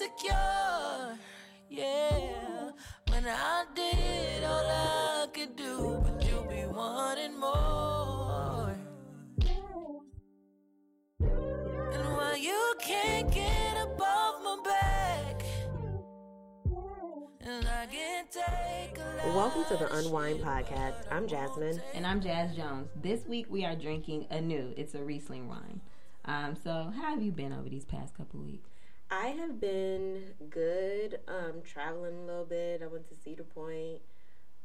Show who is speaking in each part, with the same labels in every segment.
Speaker 1: insecure. Yeah, when I did all I could do, but you be wanting more. And while you can't get above my back, and I can't take a
Speaker 2: Welcome to the Unwind Podcast.
Speaker 1: I
Speaker 2: I'm Jasmine.
Speaker 3: And I'm Jazz Jones. This week we are drinking a new. It's a Riesling wine. Um, so how have you been over these past couple weeks?
Speaker 2: I have been good, um, traveling a little bit. I went to Cedar Point,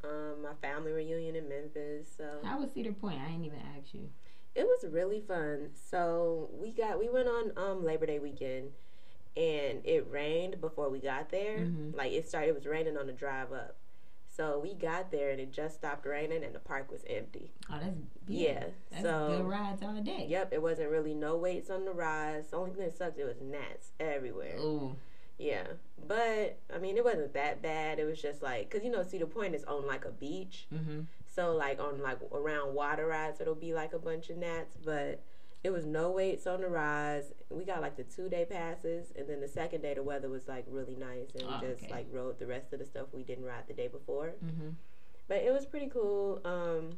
Speaker 2: um, my family reunion in Memphis. So
Speaker 3: How was Cedar Point? I ain't even asked you.
Speaker 2: it was really fun. So we got we went on um, Labor Day weekend, and it rained before we got there.
Speaker 3: Mhm.
Speaker 2: Like it started, it was raining on the drive up. So we got there and it just stopped raining and the park was empty.
Speaker 3: Oh, that's
Speaker 2: Yeah,
Speaker 3: That's
Speaker 2: so-
Speaker 3: good rides all day.
Speaker 2: Yep, it wasn't really no weights on the rides. The only thing that sucked it was gnats everywhere.
Speaker 3: Ooh,
Speaker 2: Yeah, but I mean, it wasn't that bad. It was just like, cause you know, Cedar Point is on like a beach,
Speaker 3: mm-hmm.
Speaker 2: so like on like around water rides, it'll be like a bunch of gnats. But it was no weights on the rides. We got like the two day passes, and then the second day the weather was like really nice, and
Speaker 3: Oh,
Speaker 2: we just
Speaker 3: okay.
Speaker 2: like rode the rest of the stuff we didn't ride the day before.
Speaker 3: Mm-hmm.
Speaker 2: But it was pretty cool. Um,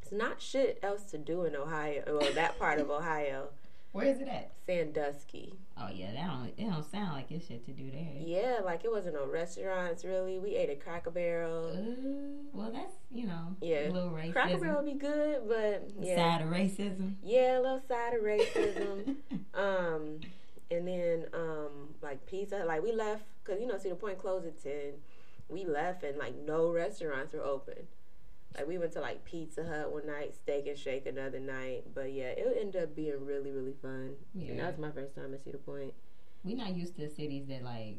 Speaker 2: it's not shit else to do in Ohio, well that part of Ohio,
Speaker 3: Where is it at?
Speaker 2: Sandusky.
Speaker 3: Oh yeah, that don't it don't sound like it's shit to do there.
Speaker 2: Yeah, like it wasn't no restaurants really. We ate at Cracker Barrel.
Speaker 3: Uh, well, that's you know,
Speaker 2: Yeah.
Speaker 3: a little racism.
Speaker 2: Cracker Barrel be good, but yeah,
Speaker 3: Side of racism.
Speaker 2: yeah, a little side of racism. um, and then um, like pizza, like we left because you know Cedar Point closed at ten. We left and like no restaurants were open. Like we went to like Pizza Hut one night, Steak and Shake another night. But yeah, it ended up being really really fun. And
Speaker 3: Yeah.
Speaker 2: that was my first time at Cedar Point.
Speaker 3: We're not used to cities that like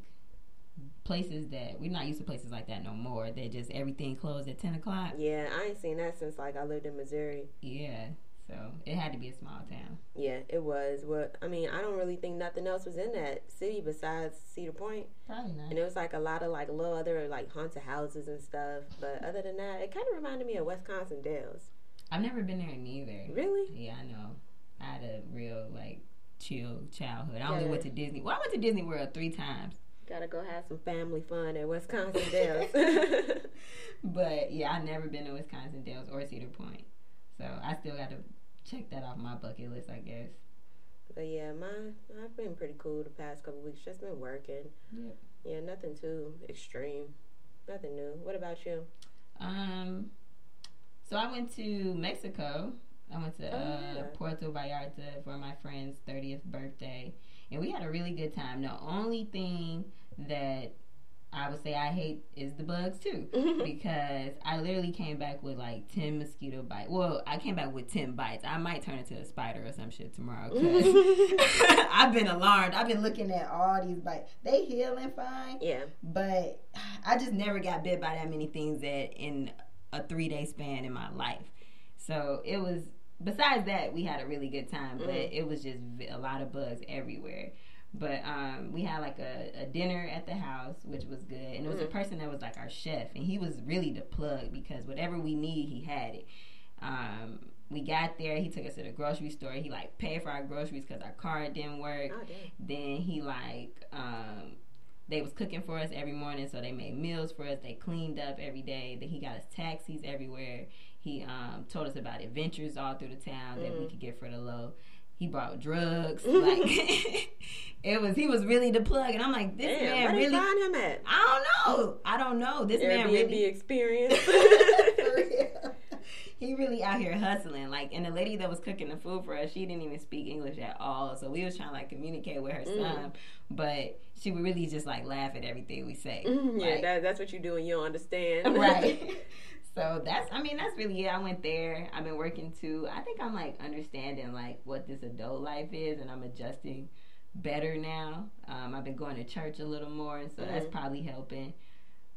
Speaker 3: places that we're not used to places like that no more. That just everything closed at ten o'clock.
Speaker 2: Yeah, I ain't seen that since like I lived in Missouri.
Speaker 3: Yeah, so it had to be a small town.
Speaker 2: Yeah, it was. What I mean, I don't really think nothing else was in that city besides Cedar Point.
Speaker 3: Probably not.
Speaker 2: And it was like a lot of like little other like haunted houses and stuff. But other than that, it kind of reminded me of Wisconsin Dells.
Speaker 3: I've never been there neither.
Speaker 2: Really?
Speaker 3: Yeah, I know. I had a real like chill childhood. I only went to Disney. Well, I went to Disney World three times,
Speaker 2: Gotta go have some family fun at Wisconsin Dells.
Speaker 3: but yeah, I've never been to Wisconsin Dells or Cedar Point. So I still got to check that off my bucket list, I guess.
Speaker 2: but yeah, my I've been pretty cool the past couple weeks. Just been working.
Speaker 3: Yep.
Speaker 2: Yeah, nothing too extreme. Nothing new. What about you?
Speaker 3: Um, so I went to Mexico. I went to
Speaker 2: Oh,
Speaker 3: uh,
Speaker 2: yeah.
Speaker 3: Puerto Vallarta for my friend's 30th birthday, and we had a really good time. The only thing that I would say I hate is the bugs too, because I literally came back with like 10 mosquito bites. Well, I came back with 10 bites. I might turn into a spider or some shit tomorrow. 'cause I've been alarmed. I've been looking at all these bites. They healing fine
Speaker 2: yeah.
Speaker 3: but I just never got bit by that many things that in a three day span in my life. So it was. Besides that, we had a really good time, but
Speaker 2: Mhm.
Speaker 3: it was just a lot of bugs everywhere. But um, we had like a, a dinner at the house, which was good, and it was
Speaker 2: Mhm.
Speaker 3: a person that was like our chef, and he was really the plug because whatever we need, he had it. Um, we got there, he took us to the grocery store. He like paid for our groceries because our card didn't work.
Speaker 2: Oh
Speaker 3: then he like um they was cooking for us every morning so they made meals for us. They cleaned up every day. Then he got us taxis everywhere. He um told us about adventures all through the town that we
Speaker 2: Mhm.
Speaker 3: could get for the low he brought drugs like it was he was really the plug and i'm like this
Speaker 2: Damn,
Speaker 3: man
Speaker 2: where
Speaker 3: really
Speaker 2: find him at?
Speaker 3: i don't know i don't know this man really
Speaker 2: experience.
Speaker 3: He really out here hustling. Like, and the lady that was cooking the food for us, she didn't even speak English at all. So we was trying to like communicate with her
Speaker 2: Mm.
Speaker 3: son, but she would really just like laugh at everything we say.
Speaker 2: Mhm, yeah,
Speaker 3: Like,
Speaker 2: that, that's what you do when you don't understand.
Speaker 3: right. So that's, I mean, that's really it. I went there. I've been working too. I think I'm like understanding like what this adult life is, and I'm adjusting better now. Um, I've been going to church a little more, so that's
Speaker 2: Mhm.
Speaker 3: probably helping.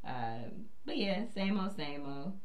Speaker 3: Um, but yeah, same old, same old.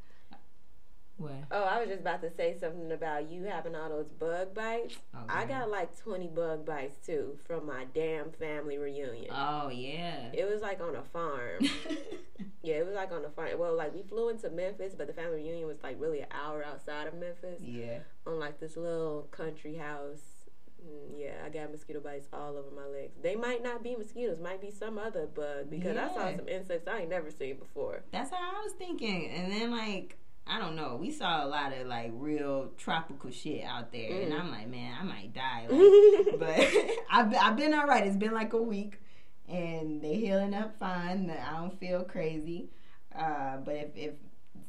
Speaker 3: What?
Speaker 2: Oh, I was just about to say something about you having all those bug bites. I got like 20 bug bites too from my damn family reunion.
Speaker 3: Oh yeah.
Speaker 2: It was like on a farm. yeah, it was like on a farm. Well, like we flew into Memphis, but the family reunion was like really an hour outside of Memphis
Speaker 3: yeah.
Speaker 2: on like this little country house Mm, yeah, I got mosquito bites all over my legs. They might not be mosquitoes, might be some other bug because I saw some insects I ain't never seen before.
Speaker 3: That's how I was thinking. And then like I don't know, we saw a lot of like real tropical shit out there, and
Speaker 2: Mm.
Speaker 3: I'm like, man, I might die. Like, but I've I've been all right. It's been like a week, and they healing up fine. I don't feel crazy. Uh, but if if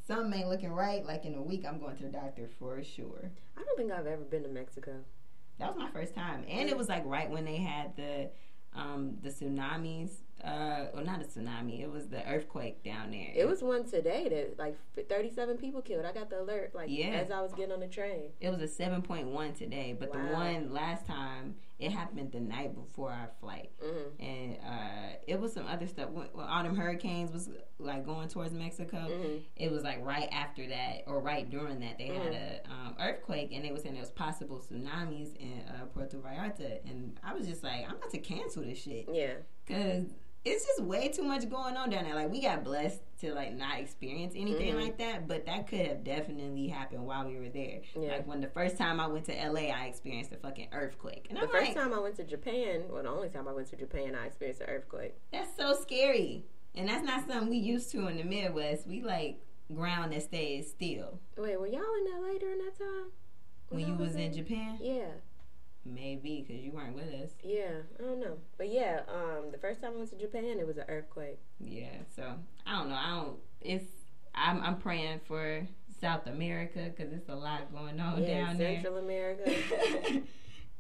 Speaker 3: something ain't looking right, like in a week, I'm going to the doctor for sure.
Speaker 2: I don't think I've ever been to Mexico.
Speaker 3: That was my first time, and it was like right when they had the um the tsunamis. Uh, well, not a tsunami. It was the earthquake down there.
Speaker 2: It was one today that like 37 people killed. I got the alert like
Speaker 3: Yeah.
Speaker 2: as I was getting on the train.
Speaker 3: It was a seven point one today, but the one last time it happened the night before our flight,
Speaker 2: hmm
Speaker 3: and uh, it was some other stuff. When, when all them hurricanes was like going towards Mexico,
Speaker 2: hmm
Speaker 3: it was like right after that or right during that they had a um, earthquake, and they were saying there was possible tsunamis in uh, Puerto Vallarta, and I was just like, I'm about to cancel this shit
Speaker 2: Yeah.
Speaker 3: because it's just way too much going on down there. Like we got blessed to like not experience anything
Speaker 2: Mhm.
Speaker 3: like that, but that could have definitely happened while we were there.
Speaker 2: Yeah.
Speaker 3: Like when the first time I went to LA, I experienced a fucking earthquake, and
Speaker 2: The
Speaker 3: I'm
Speaker 2: first
Speaker 3: like,
Speaker 2: time I went to Japan, well, the only time I went to Japan, I experienced an earthquake.
Speaker 3: that's so scary, and that's not something we used to in the Midwest. We like ground that stays still.
Speaker 2: Wait, were y'all in LA during that time?
Speaker 3: When you
Speaker 2: y'all
Speaker 3: was in
Speaker 2: there?
Speaker 3: Japan,
Speaker 2: Yeah,
Speaker 3: maybe because you weren't with us.
Speaker 2: yeah. I don't know, but yeah, um, the first time I went to Japan, it was an earthquake.
Speaker 3: Yeah, so I don't know. I don't. It's I'm I'm praying for South America because it's a lot going on
Speaker 2: yeah,
Speaker 3: down
Speaker 2: Central America.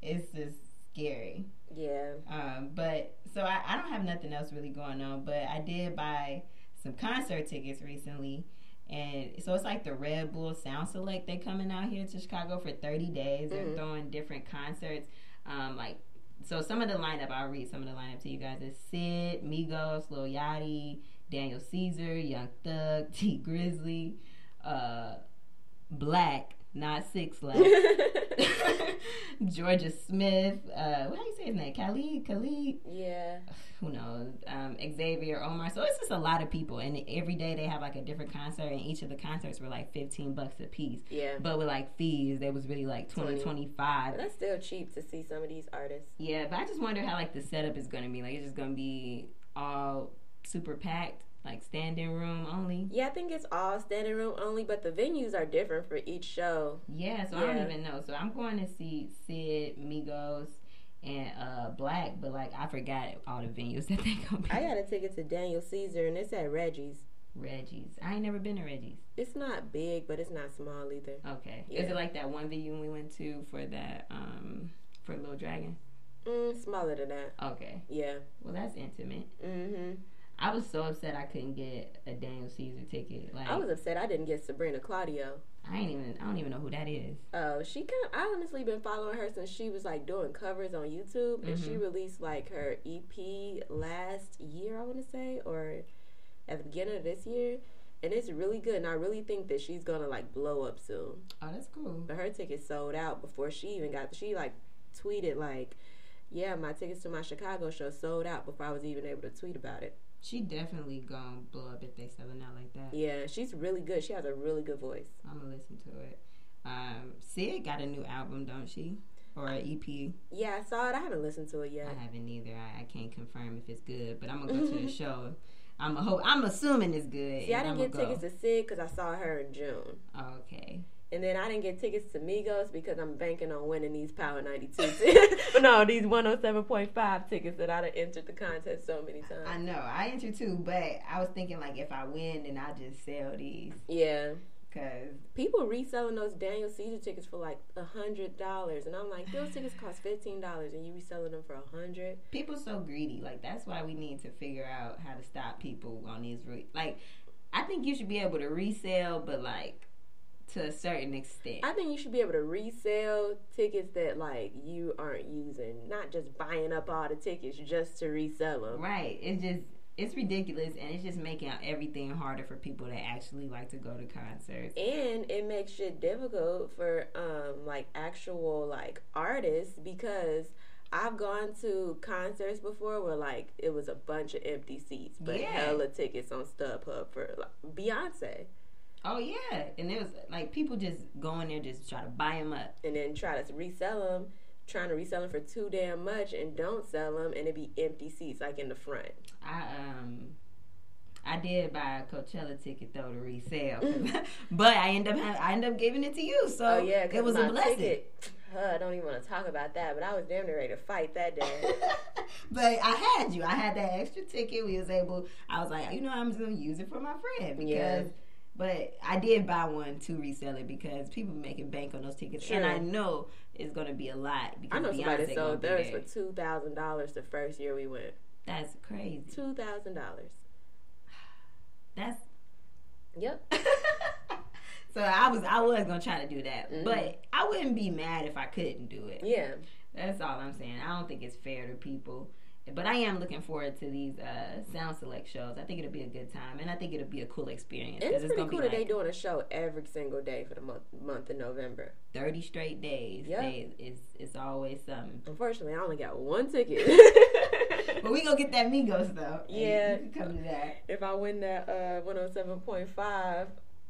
Speaker 3: it's just scary.
Speaker 2: yeah.
Speaker 3: Um, but so I, I don't have nothing else really going on. But I did buy some concert tickets recently. And so it's like the Red Bull Sound Select. They coming out here to Chicago for 30 days. They're
Speaker 2: Mhm.
Speaker 3: throwing different concerts. Um, like so some of the lineup, I'll read some of the lineup to you guys. Is SZA, Migos, Lil Yachty, Daniel Caesar, Young Thug, Tee Grizzley, uh, Black, not Six Lack, Jorja Smith. Uh, what do you say his name? Khalid, Khalid.
Speaker 2: yeah.
Speaker 3: Who knows? Um, Xavier, Omar. So it's just a lot of people, and every day they have like a different concert, and each of the concerts were like fifteen bucks a piece.
Speaker 2: Yeah.
Speaker 3: But with like fees, they was really like 20,
Speaker 2: 20.
Speaker 3: 25.
Speaker 2: That's still cheap to see some of these artists.
Speaker 3: Yeah, but I just wonder how like the setup is gonna be. Like it's just gonna be all super packed, like standing room only.
Speaker 2: Yeah, I think it's all standing room only, but the venues are different for each show.
Speaker 3: Yeah, so I don't even know. So I'm going to see SZA, Migos, and uh Black, but like I forgot all the venues that they gonna.
Speaker 2: I got a ticket to Daniel Caesar, and it's at Reggie's.
Speaker 3: Reggie's. I ain't never been to Reggie's.
Speaker 2: It's not big, but it's not small either.
Speaker 3: Okay.
Speaker 2: Yeah.
Speaker 3: Is it like that one venue we went to for that um for Little Dragon?
Speaker 2: Mm, smaller than that.
Speaker 3: Okay.
Speaker 2: Yeah.
Speaker 3: Well, that's intimate.
Speaker 2: hmm
Speaker 3: I was so upset I couldn't get a Daniel Caesar ticket. Like
Speaker 2: I was upset I didn't get Sabrina Claudio.
Speaker 3: I ain't even I don't even know who that is.
Speaker 2: Uh, she kind I honestly been following her since she was like doing covers on YouTube, and she
Speaker 3: Mhm.
Speaker 2: released like her EP last year, I want to say, or at the beginning of this year, and it's really good. And I really think that she's gonna like blow up soon.
Speaker 3: Oh, that's cool.
Speaker 2: But her ticket sold out before she even got. She like tweeted like, "Yeah, my tickets to my Chicago show sold out before I was even able to tweet about it."
Speaker 3: She definitely gonna blow up if they selling out like that.
Speaker 2: Yeah, she's really good. She has a really good voice.
Speaker 3: I'm gonna listen to it. Um, SZA got a new album, don't she? Or an EP?
Speaker 2: Yeah, I saw it. I haven't listened to it yet.
Speaker 3: I haven't either. I, I can't confirm if it's good, but I'm gonna go to the show. I'm a hope. I'm assuming it's good.
Speaker 2: See, I didn't get
Speaker 3: I'ma
Speaker 2: tickets to SZA because I saw her in June.
Speaker 3: Okay.
Speaker 2: And then I didn't get tickets to Migos because I'm banking on winning these Power 92 but no, these 107.5 tickets that I'd have entered the contest so many times.
Speaker 3: I know. I entered too, but I was thinking like if I win, then I just sell these
Speaker 2: Yeah.
Speaker 3: because
Speaker 2: People reselling those Daniel Caesar tickets for like a hundred dollars, and I'm like, those tickets cost fifteen dollars, and you reselling them for a hundred.
Speaker 3: people so greedy. Like that's why we need to figure out how to stop people on these. Re- like, I think you should be able to resell, but like to a certain extent.
Speaker 2: I think you should be able to resell tickets that like you aren't using, not just buying up all the tickets just to resell them.
Speaker 3: Right. It's just it's ridiculous and it's just making everything harder for people that actually like to go to concerts.
Speaker 2: and it makes shit difficult for um like actual like artists because I've gone to concerts before where like it was a bunch of empty seats, but
Speaker 3: Yeah.
Speaker 2: hella tickets on StubHub for like, Beyonce,
Speaker 3: Oh yeah, and it was like people just going there just try to buy them up.
Speaker 2: and then try to resell them, trying to resell them for too damn much and don't sell them, and it be empty seats like in the front.
Speaker 3: I um I did buy a Coachella ticket though to resell, but I end up I end up giving it to you, so
Speaker 2: oh yeah,
Speaker 3: it was a blessing.
Speaker 2: Ticket, uh, I don't even want to talk about that, but I was damn near ready to fight that day.
Speaker 3: but I had you. I had that extra ticket. We was able. I was like, you know, I'm just gonna use it for my friend because.
Speaker 2: Yeah.
Speaker 3: But I did buy one to resell it because people making bank on those tickets, and I know it's gonna be a lot because
Speaker 2: I know
Speaker 3: Beyonce
Speaker 2: somebody sold theirs for two thousand dollars the first year we went.
Speaker 3: That's crazy.
Speaker 2: Two thousand dollars.
Speaker 3: That's
Speaker 2: Yep.
Speaker 3: so I was I was gonna try to do that,
Speaker 2: Mhm.
Speaker 3: but I wouldn't be mad if I couldn't do it.
Speaker 2: Yeah.
Speaker 3: That's all I'm saying. I don't think it's fair to people. But I am looking forward to these uh, sound select shows. I think it'll be a good time, and I think it'll be a cool experience. 'cause
Speaker 2: It's pretty cool
Speaker 3: be
Speaker 2: that they
Speaker 3: like
Speaker 2: doing a show every single day for the month month of November.
Speaker 3: thirty straight days.
Speaker 2: Yeah.
Speaker 3: It's it's always something.
Speaker 2: Unfortunately, I only got one ticket.
Speaker 3: But we gonna get that Migos though.
Speaker 2: Yeah.
Speaker 3: come to that.
Speaker 2: if I win that uh, 107.5,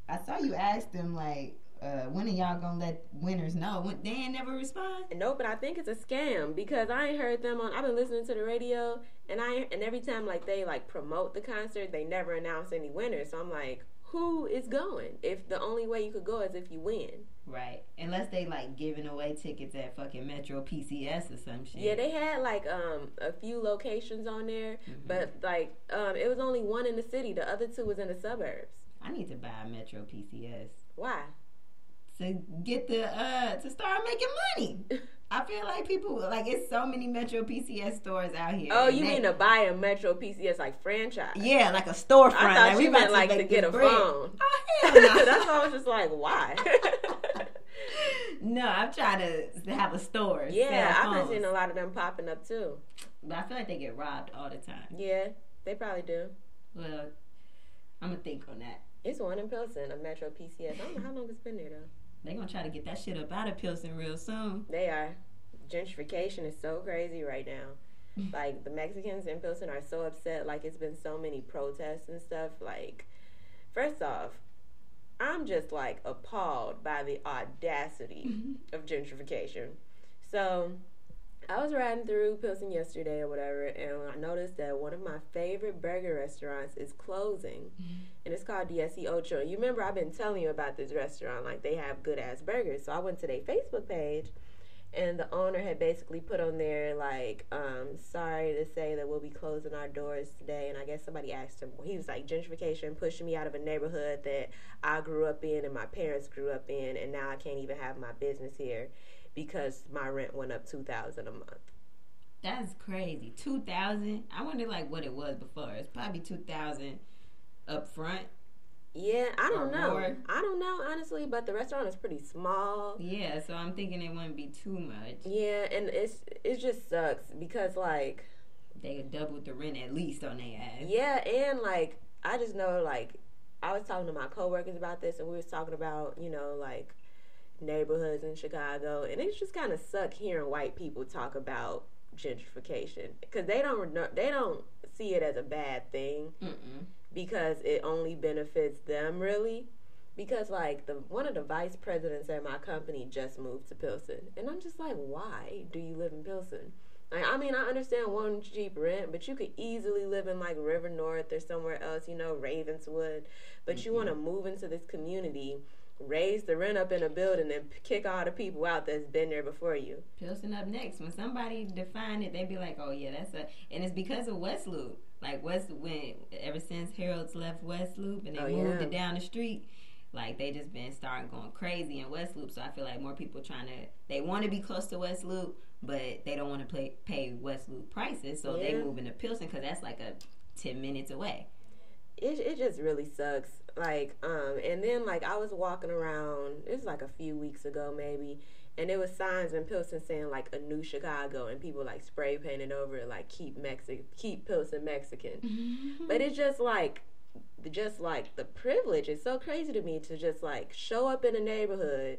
Speaker 3: I saw you ask them like, uh, when are y'all gonna let winners know? When, they ain't never respond.
Speaker 2: no, but I think it's a scam because I ain't heard them on. I've been listening to the radio, and I and every time like they like promote the concert, they never announce any winners. So I'm like, who is going? If the only way you could go is if you win.
Speaker 3: Right. Unless they like giving away tickets at fucking Metro PCS or some shit.
Speaker 2: Yeah, they had like um a few locations on there,
Speaker 3: Mhm.
Speaker 2: but like um it was only one in the city. The other two was in the suburbs.
Speaker 3: I need to buy a Metro PCS.
Speaker 2: Why?
Speaker 3: To get the uh to start making money. I feel like people like it's so many Metro PCS stores out here.
Speaker 2: Oh, you
Speaker 3: they-
Speaker 2: mean to buy a Metro PCS like franchise?
Speaker 3: yeah, like a storefront.
Speaker 2: I thought
Speaker 3: like, we
Speaker 2: you meant
Speaker 3: to
Speaker 2: like to get a
Speaker 3: bread.
Speaker 2: phone.
Speaker 3: Oh hell no!
Speaker 2: That's why I was just like, why?
Speaker 3: no, I'm trying to have a store.
Speaker 2: yeah, I've been seeing a lot of them popping up too.
Speaker 3: But I feel like they get robbed all the time.
Speaker 2: Yeah, they probably do.
Speaker 3: Well, I'm gonna think on that.
Speaker 2: It's one in Pilsen, a Metro PCS. I don't know how long it's been there though.
Speaker 3: They gonna try to get that shit up out of Pilsen real soon.
Speaker 2: They are. Gentrification is so crazy right now. like the Mexicans in Pilsen are so upset. Like it's been so many protests and stuff. Like, first off, I'm just like appalled by the audacity of gentrification. So, I was riding through Pilsen yesterday or whatever, and I noticed that one of my favorite burger restaurants is closing, and it's called DSC Ocho. You remember I've been telling you about this restaurant, like they have good ass burgers. So I went to their Facebook page, and the owner had basically put on there like, um, "Sorry to say that we'll be closing our doors today." And I guess somebody asked him. He was like, "Gentrification pushing me out of a neighborhood that I grew up in and my parents grew up in, and now I can't even have my business here." Because my rent went up two thousand a month.
Speaker 3: That's crazy. Two thousand. I wonder like what it was before. It's probably two thousand up front.
Speaker 2: Yeah, I don't know.
Speaker 3: more.
Speaker 2: I don't know honestly, but the restaurant is pretty small.
Speaker 3: Yeah, so I'm thinking it wouldn't be too much.
Speaker 2: Yeah, and it's it just sucks because like
Speaker 3: They could double the rent at least on their ass.
Speaker 2: yeah, and like I just know like I was talking to my coworkers about this, and we was talking about you know like neighborhoods in Chicago, and it's just kind of suck hearing white people talk about gentrification because they don't they don't see it as a bad thing.
Speaker 3: Mm-mm.
Speaker 2: because it only benefits them really because like the one of the vice presidents at my company just moved to Pilsen and I'm just like why do you live in Pilsen like I mean I understand one cheap rent but you could easily live in like River North or somewhere else you know Ravenswood but you want to move into this community raise the rent up in a building and kick all the people out that's been there before you
Speaker 3: Pilsen up next. When somebody define it, they'd be like, "Oh yeah, that's a," and it's because of West Loop. Like West, when ever since Harold's left West Loop and they
Speaker 2: Oh,
Speaker 3: moved
Speaker 2: yeah.
Speaker 3: it down the street, like they just been starting going crazy in West Loop. So I feel like more people trying to, they want to be close to West Loop, but they don't want to pay pay West Loop prices, so they
Speaker 2: Yeah.
Speaker 3: moving to Pilsen because that's like a ten minutes away.
Speaker 2: it, it just really sucks like um and then like i was walking around it was like a few weeks ago maybe and there was signs in pilsen saying like a new chicago and people like spray painted over it like keep mexican keep pilsen mexican. But it's just like just like the privilege is so crazy to me to just like show up in a neighborhood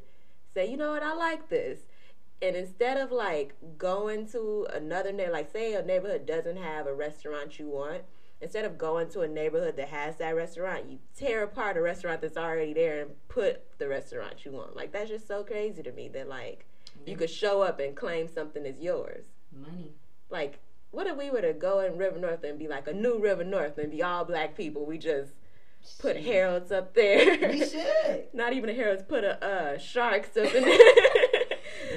Speaker 2: say you know what? I like this and instead of like going to another neighborhood like say a neighborhood doesn't have a restaurant you want instead of going to a neighborhood that has that restaurant you tear apart a restaurant that's already there and put the restaurant you want like that's just so crazy to me that like you could show up and claim something as yours.
Speaker 3: Money.
Speaker 2: Like, what if we were to go in River North and be like a new River North and be all black people? We just put
Speaker 3: Shit.
Speaker 2: Harold's up there.
Speaker 3: We should.
Speaker 2: Not even a Harold's, put a uh, Sharks up in there.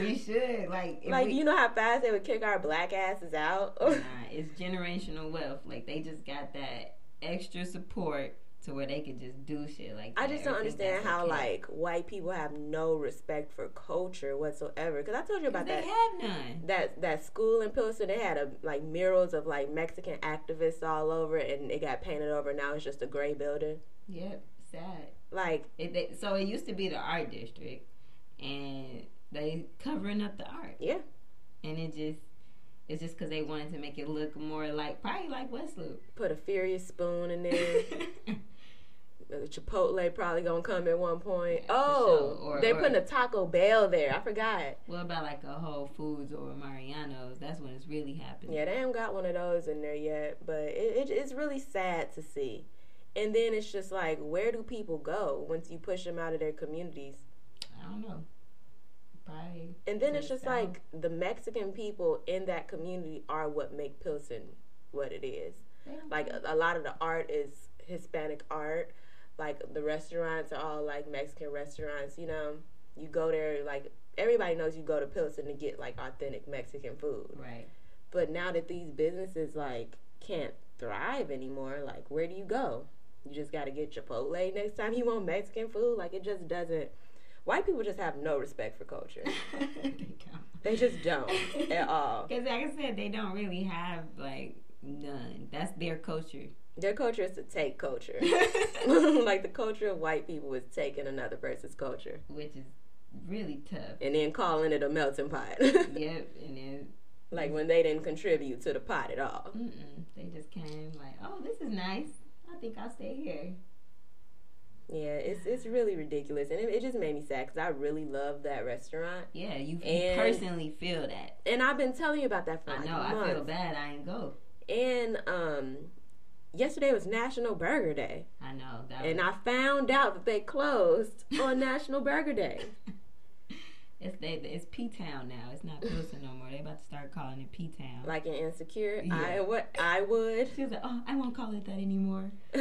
Speaker 3: We should. Like, if
Speaker 2: like,
Speaker 3: we,
Speaker 2: you know how fast they would kick our black asses out?
Speaker 3: Nah, it's generational wealth. Like they just got that extra support to where they could just do shit like
Speaker 2: I just don't understand how
Speaker 3: okay.
Speaker 2: like white people have no respect for culture whatsoever. Because I told you about
Speaker 3: they
Speaker 2: that.
Speaker 3: They have none.
Speaker 2: that that school in Pilsen, they had a like murals of like Mexican activists all over, it, and it got painted over. And Now it's just a gray building.
Speaker 3: Yep, sad.
Speaker 2: Like,
Speaker 3: It, they, so it used to be the art district, and they covering up the art,
Speaker 2: yeah,
Speaker 3: and it just it's just because they wanted to make it look more like probably like West Loop.
Speaker 2: put a furious spoon in there. The uh, Chipotle probably gonna come at one point.
Speaker 3: Yeah,
Speaker 2: oh,
Speaker 3: sure. Or-
Speaker 2: they're
Speaker 3: or-
Speaker 2: putting a Taco Bell there. I forgot.
Speaker 3: what about like a Whole Foods or a Mariano's? That's when it's really happening.
Speaker 2: Yeah, they haven't got one of those in there yet, but it, it, it's really sad to see. And then it's just like, where do people go once you push them out of their communities?
Speaker 3: I don't know. Probably.
Speaker 2: And then it's just like the Mexican people in that community are what make Pilsen what it is.
Speaker 3: Don't
Speaker 2: Like a, a lot of the art is Hispanic art. Like the restaurants are all like Mexican restaurants. You know, you go there like everybody knows you go to Pilsen to get like authentic Mexican food.
Speaker 3: right.
Speaker 2: But now that these businesses like can't thrive anymore, like where do you go? You just got to get Chipotle next time you want Mexican food. Like it just doesn't. White people just have no respect for culture. They they just don't at all.
Speaker 3: Because, like I said, they don't really have like none. That's their culture.
Speaker 2: Their culture is to take culture. like the culture of white people is taking another person's culture
Speaker 3: which is really tough.
Speaker 2: and then calling it a melting pot.
Speaker 3: Yep, and then
Speaker 2: like when they didn't contribute to the pot at all.
Speaker 3: mm-mm, they just came like, "Oh, this is nice. I think I'll stay here."
Speaker 2: Yeah, it's it's really ridiculous, and it, it just made me sad because I really love that restaurant,
Speaker 3: Yeah, you, you personally feel that.
Speaker 2: and I've been telling you about that for
Speaker 3: I
Speaker 2: like
Speaker 3: know. I feel bad. I ain't go.
Speaker 2: And um, yesterday was National Burger Day,
Speaker 3: I know. That
Speaker 2: and
Speaker 3: was,
Speaker 2: I found out that they closed on National Burger Day.
Speaker 3: it's they, it's P Town now. It's not Pilsen no more. They about to start calling it P Town.
Speaker 2: Like an Insecure,
Speaker 3: Yeah.
Speaker 2: I what I would.
Speaker 3: She was like, "Oh, I won't call it that anymore."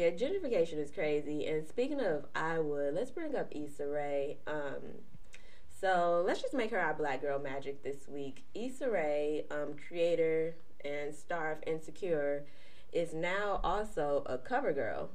Speaker 2: Yeah, gentrification is crazy. And speaking of I would, let's bring up Issa Rae. Um, so let's just make her our black girl magic this week. Issa Rae, um, creator and star of Insecure, is now also a cover girl.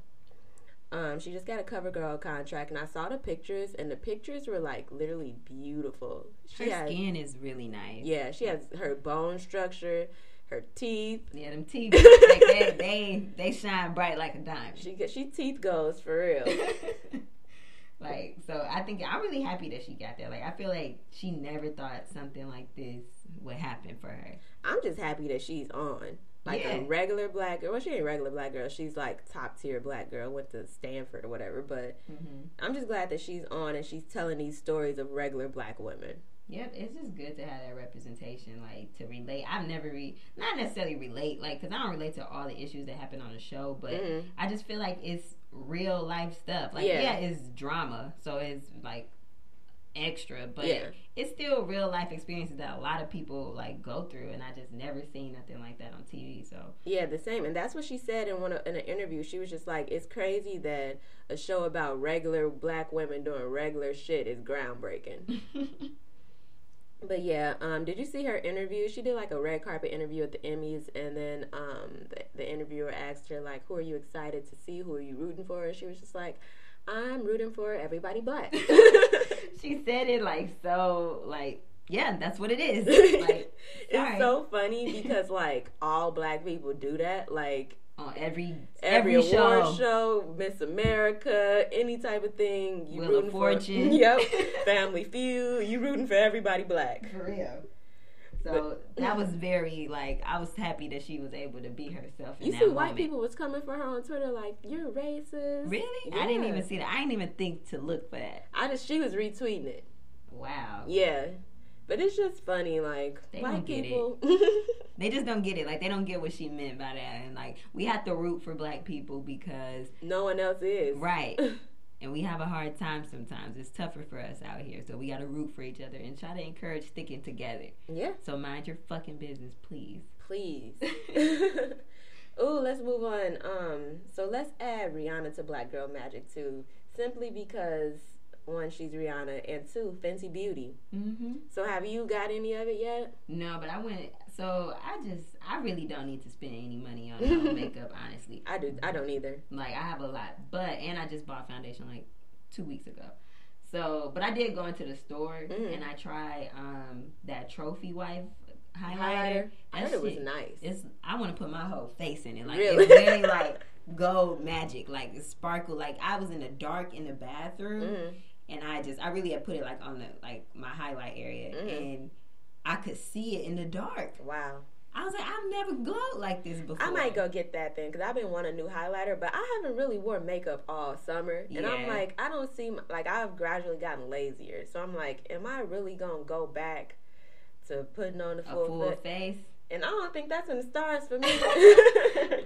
Speaker 2: Um, she just got a cover girl contract, and I saw the pictures, and the pictures were like literally beautiful.
Speaker 3: Her
Speaker 2: She has,
Speaker 3: skin is really nice.
Speaker 2: yeah, she has her bone structure, her teeth.
Speaker 3: Yeah, them teeth, they, they they shine bright like a diamond.
Speaker 2: She she teeth goes for real.
Speaker 3: like so, I think I'm really happy that she got there. Like I feel like she never thought something like this would happen for her.
Speaker 2: I'm just happy that she's on. Like
Speaker 3: Yeah.
Speaker 2: a regular black girl. Well, she ain't regular black girl. She's like top tier black girl. Went to Stanford or whatever. But
Speaker 3: Mm-hmm.
Speaker 2: I'm just glad that she's on and she's telling these stories of regular black women.
Speaker 3: Yep, it's just good to have that representation, like to relate. I've never re not necessarily relate, like because I don't relate to all the issues that happen on the show, but
Speaker 2: Mhm.
Speaker 3: I just feel like it's real life stuff. Like
Speaker 2: Yeah.
Speaker 3: yeah, it's drama, so it's like extra, but
Speaker 2: Yeah.
Speaker 3: it's still real life experiences that a lot of people like go through, and I just never seen nothing like that on TV. So
Speaker 2: Yeah, the same. And that's what she said in one of, in an interview. She was just like, "It's crazy that a show about regular black women doing regular shit is groundbreaking." But yeah, um, did you see her interview? She did like a red carpet interview at the Emmys, and then um, the, the interviewer asked her like, "Who are you excited to see? Who are you rooting for?" And she was just like, "I'm rooting for everybody but."
Speaker 3: she said it like so, like yeah, that's what it is. Like
Speaker 2: it's so funny because like all black people do that. Like
Speaker 3: on every
Speaker 2: every,
Speaker 3: every,
Speaker 2: award
Speaker 3: show.
Speaker 2: show. Miss America, any type of thing, you
Speaker 3: Wheel of
Speaker 2: rooting
Speaker 3: Fortune.
Speaker 2: for. Yep, Family Feud. You rooting for everybody black.
Speaker 3: For real. So that was very like I was happy that she was able to be herself. In
Speaker 2: You
Speaker 3: that
Speaker 2: see, white
Speaker 3: moment.
Speaker 2: people was coming for her on Twitter like, "You're racist."
Speaker 3: Really? I didn't even see that. I didn't even think to look for that.
Speaker 2: I just she was retweeting it.
Speaker 3: Wow.
Speaker 2: Yeah, but it's just funny, like
Speaker 3: They
Speaker 2: black
Speaker 3: don't get it.
Speaker 2: people.
Speaker 3: They just don't get it. Like they don't get what she meant by that. And like we have to root for black people because
Speaker 2: no one else is.
Speaker 3: right. and we have a hard time sometimes. It's tougher for us out here, so we got to root for each other and try to encourage sticking together.
Speaker 2: Yeah,
Speaker 3: So mind your fucking business, please.
Speaker 2: please. Ooh, let's move on. Um, so let's add Rihanna to Black Girl Magic too, simply because one, she's Rihanna, and two, Fenty Beauty.
Speaker 3: Mm-hmm.
Speaker 2: So have you got any of it yet?
Speaker 3: No, but I went. So I just, I really don't need to spend any money on makeup, honestly.
Speaker 2: I do. I don't either.
Speaker 3: Like I have a lot, but and I just bought foundation like two weeks ago. So, but I did go into the store
Speaker 2: Mhm.
Speaker 3: and I tried um that trophy wife highlighter.
Speaker 2: I heard it was nice.
Speaker 3: It's I want to put my whole face in it. Like
Speaker 2: Really?
Speaker 3: it's really like gold magic, like it sparkle. Like I was in the dark in the bathroom,
Speaker 2: Mhm.
Speaker 3: And I just I really had put it like on the like my highlight area,
Speaker 2: Mhm.
Speaker 3: and I could see it in the dark.
Speaker 2: Wow.
Speaker 3: I was like, I've never glowed like this before.
Speaker 2: I might go get that then because I've been wanting a new highlighter, but I haven't really wore makeup all summer, and I'm like, I don't seem like I've gradually gotten lazier. So I'm like, am I really gonna go back to putting on the
Speaker 3: a
Speaker 2: full,
Speaker 3: full face.
Speaker 2: And I don't think that's in the stars for me.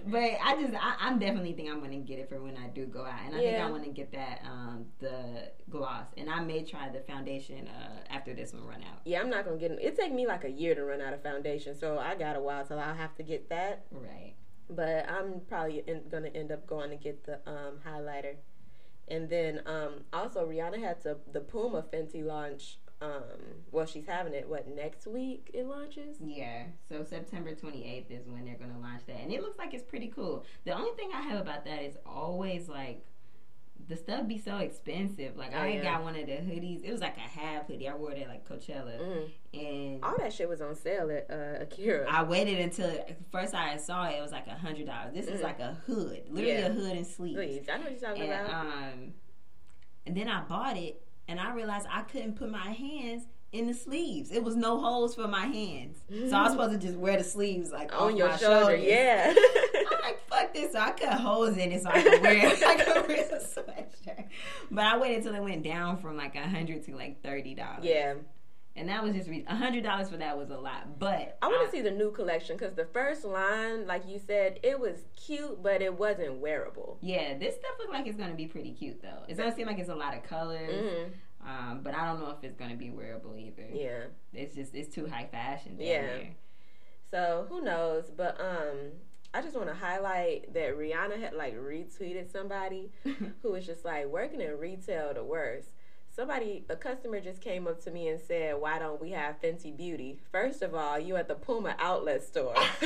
Speaker 3: But I just, I, I'm definitely think I'm gonna get it for when I do go out, and I think
Speaker 2: Yeah.
Speaker 3: I want to get that um the gloss, and I may try the foundation uh after this one run out.
Speaker 2: yeah, I'm not gonna get it. it. Take me like a year to run out of foundation, so I got a while till I'll have to get that.
Speaker 3: Right.
Speaker 2: but I'm probably in, gonna end up going to get the um, highlighter. And then um, also Rihanna had to the Puma Fenty launch. Um, well, she's having it what next week? It launches.
Speaker 3: Yeah. So September 28th is when they're gonna launch that, and it looks like it's pretty cool. The only thing I have about that is always like. The stuff be so expensive. Like I
Speaker 2: yeah.
Speaker 3: got one of the hoodies. It was like a half hoodie. I wore it at like Coachella,
Speaker 2: Mm.
Speaker 3: and
Speaker 2: All that shit was on sale at uh, Akira.
Speaker 3: I waited until first I saw it. It was like a hundred dollars. This is
Speaker 2: Mm.
Speaker 3: like a hood, literally
Speaker 2: Yeah.
Speaker 3: a hood and sleeves.
Speaker 2: Please, I know what you're talking
Speaker 3: And
Speaker 2: about.
Speaker 3: um, and then I bought it, and I realized I couldn't put my hands in the sleeves. It was no holes for my hands, so I was mm. supposed to just wear the sleeves like
Speaker 2: on your
Speaker 3: my
Speaker 2: shoulder,
Speaker 3: shoulders.
Speaker 2: yeah.
Speaker 3: I'm like, fuck this. So I cut holes in it so I could wear it like a real sweatshirt. But I waited till it went down from like a hundred to like thirty dollars.
Speaker 2: yeah,
Speaker 3: And that was just a hundred dollars for that was a lot. But
Speaker 2: I want to see the new collection because the first line, like you said, it was cute, but it wasn't wearable.
Speaker 3: Yeah, this stuff looks like it's gonna be pretty cute though. It's gonna seem like it's a lot of colors.
Speaker 2: hmm
Speaker 3: Um, but I don't know if it's gonna be wearable either.
Speaker 2: Yeah.
Speaker 3: It's just it's too high fashion down
Speaker 2: Yeah.
Speaker 3: there.
Speaker 2: So who knows? But um, I just want to highlight that Rihanna had like retweeted somebody who was just like working in retail the worst. Somebody, a customer just came up to me and said, "Why don't we have Fenty Beauty?" First of all, you at the Puma outlet store.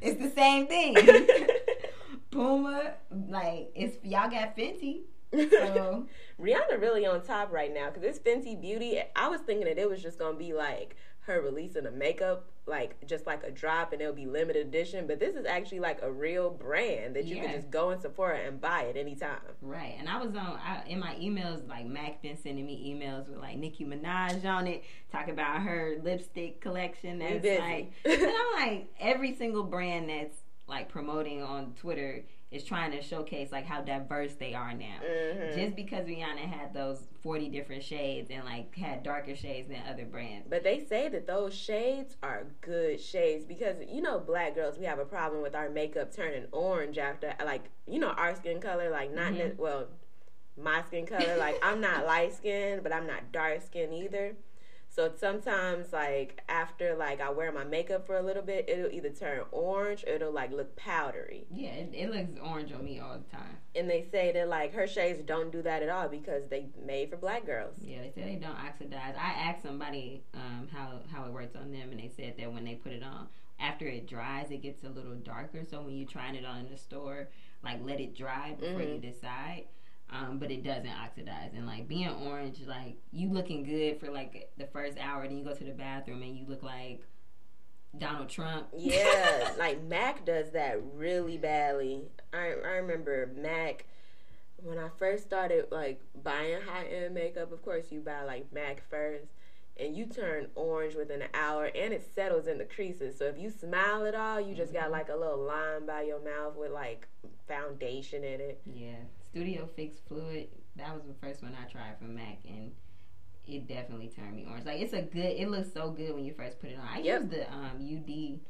Speaker 3: it's the same thing. Puma, like it's y'all got Fenty. So
Speaker 2: Rihanna really on top right now because this Fenty Beauty. I was thinking that it was just gonna be like her releasing a makeup, like just like a drop, and it'll be limited edition. But this is actually like a real brand that you can just go in Sephora and buy at any time.
Speaker 3: right, and I was on I, in my emails like Mac been sending me emails with like Nicki Minaj on it, talking about her lipstick collection. That's like, and I'm like every single brand that's like promoting on Twitter is trying to showcase like how diverse they are now.
Speaker 2: Mhm.
Speaker 3: Just because Rihanna had those 40 different shades and like had darker shades than other brands.
Speaker 2: But they say that those shades are good shades because you know black girls we have a problem with our makeup turning orange after like you know our skin color like not ne-
Speaker 3: Mhm.
Speaker 2: well my skin color like I'm not light skinned but I'm not dark skinned either. So sometimes like after like I wear my makeup for a little bit it'll either turn orange or it'll like look powdery.
Speaker 3: Yeah, it, it looks orange on me all the time.
Speaker 2: And they say that like her shades don't do that at all because they made for black girls.
Speaker 3: Yeah, they say they don't oxidize. I asked somebody um, how how it works on them, and they said that when they put it on, after it dries, it gets a little darker. So when you're trying it on in the store, like let it dry before
Speaker 2: Mhm.
Speaker 3: you decide. Um, but it doesn't oxidize, and like being orange, like you looking good for like the first hour, then you go to the bathroom and you look like Donald Trump.
Speaker 2: Yeah, like Mac does that really badly. I I remember Mac when I first started like buying high end makeup. Of course, you buy like Mac first, and you turn orange within an hour, and it settles in the creases. So if you smile at all, you just got like a little line by your mouth with like foundation in it.
Speaker 3: Yeah, Studio Fix Fluid. That was the first one I tried from Mac, and it definitely turned me orange. Like it's a good. It looks so good when you first put it on. I
Speaker 2: Yep.
Speaker 3: use the um UD,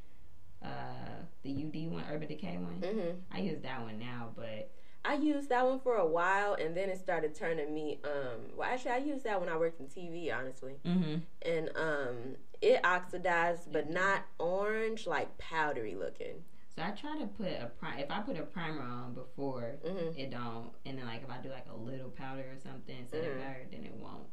Speaker 3: uh, the UD one, Urban Decay one.
Speaker 2: hmm
Speaker 3: I use that one now, but
Speaker 2: I used that one for a while, and then it started turning me. Um, well, actually, I used that when I worked in TV, honestly,
Speaker 3: Mm-hmm.
Speaker 2: and um, it oxidized, but not orange, like powdery looking.
Speaker 3: So I try to put a pri- if I put a primer on before
Speaker 2: hmm
Speaker 3: it don't, and then like if I do like a little powder or something instead
Speaker 2: Mhm.
Speaker 3: of powder, then it won't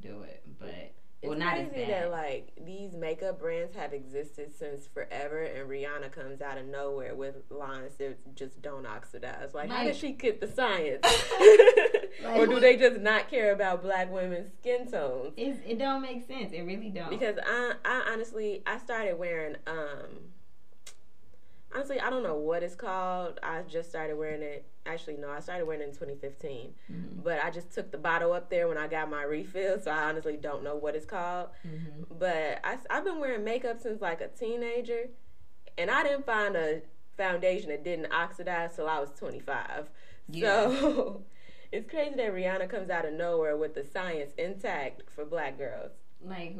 Speaker 3: do it. But
Speaker 2: It's
Speaker 3: well,
Speaker 2: crazy that like these makeup brands have existed since forever, and Rihanna comes out of nowhere with lines that just don't oxidize. Like, how
Speaker 3: Like-
Speaker 2: does she get the science?
Speaker 3: Like,
Speaker 2: or do they just not care about black women's skin tones?
Speaker 3: It's, it don't make sense. It really don't.
Speaker 2: Because I, I honestly, I started wearing. um Honestly, I don't know what it's called. I just started wearing it. Actually, no, I started wearing it in 2015.
Speaker 3: Mhm.
Speaker 2: But I just took the bottle up there when I got my refill, so I honestly don't know what it's called.
Speaker 3: Mhm.
Speaker 2: But I, have been wearing makeup since like a teenager, and I didn't find a foundation that didn't oxidize till I was 25.
Speaker 3: Yeah.
Speaker 2: So it's crazy that Rihanna comes out of nowhere with the science intact for black girls.
Speaker 3: like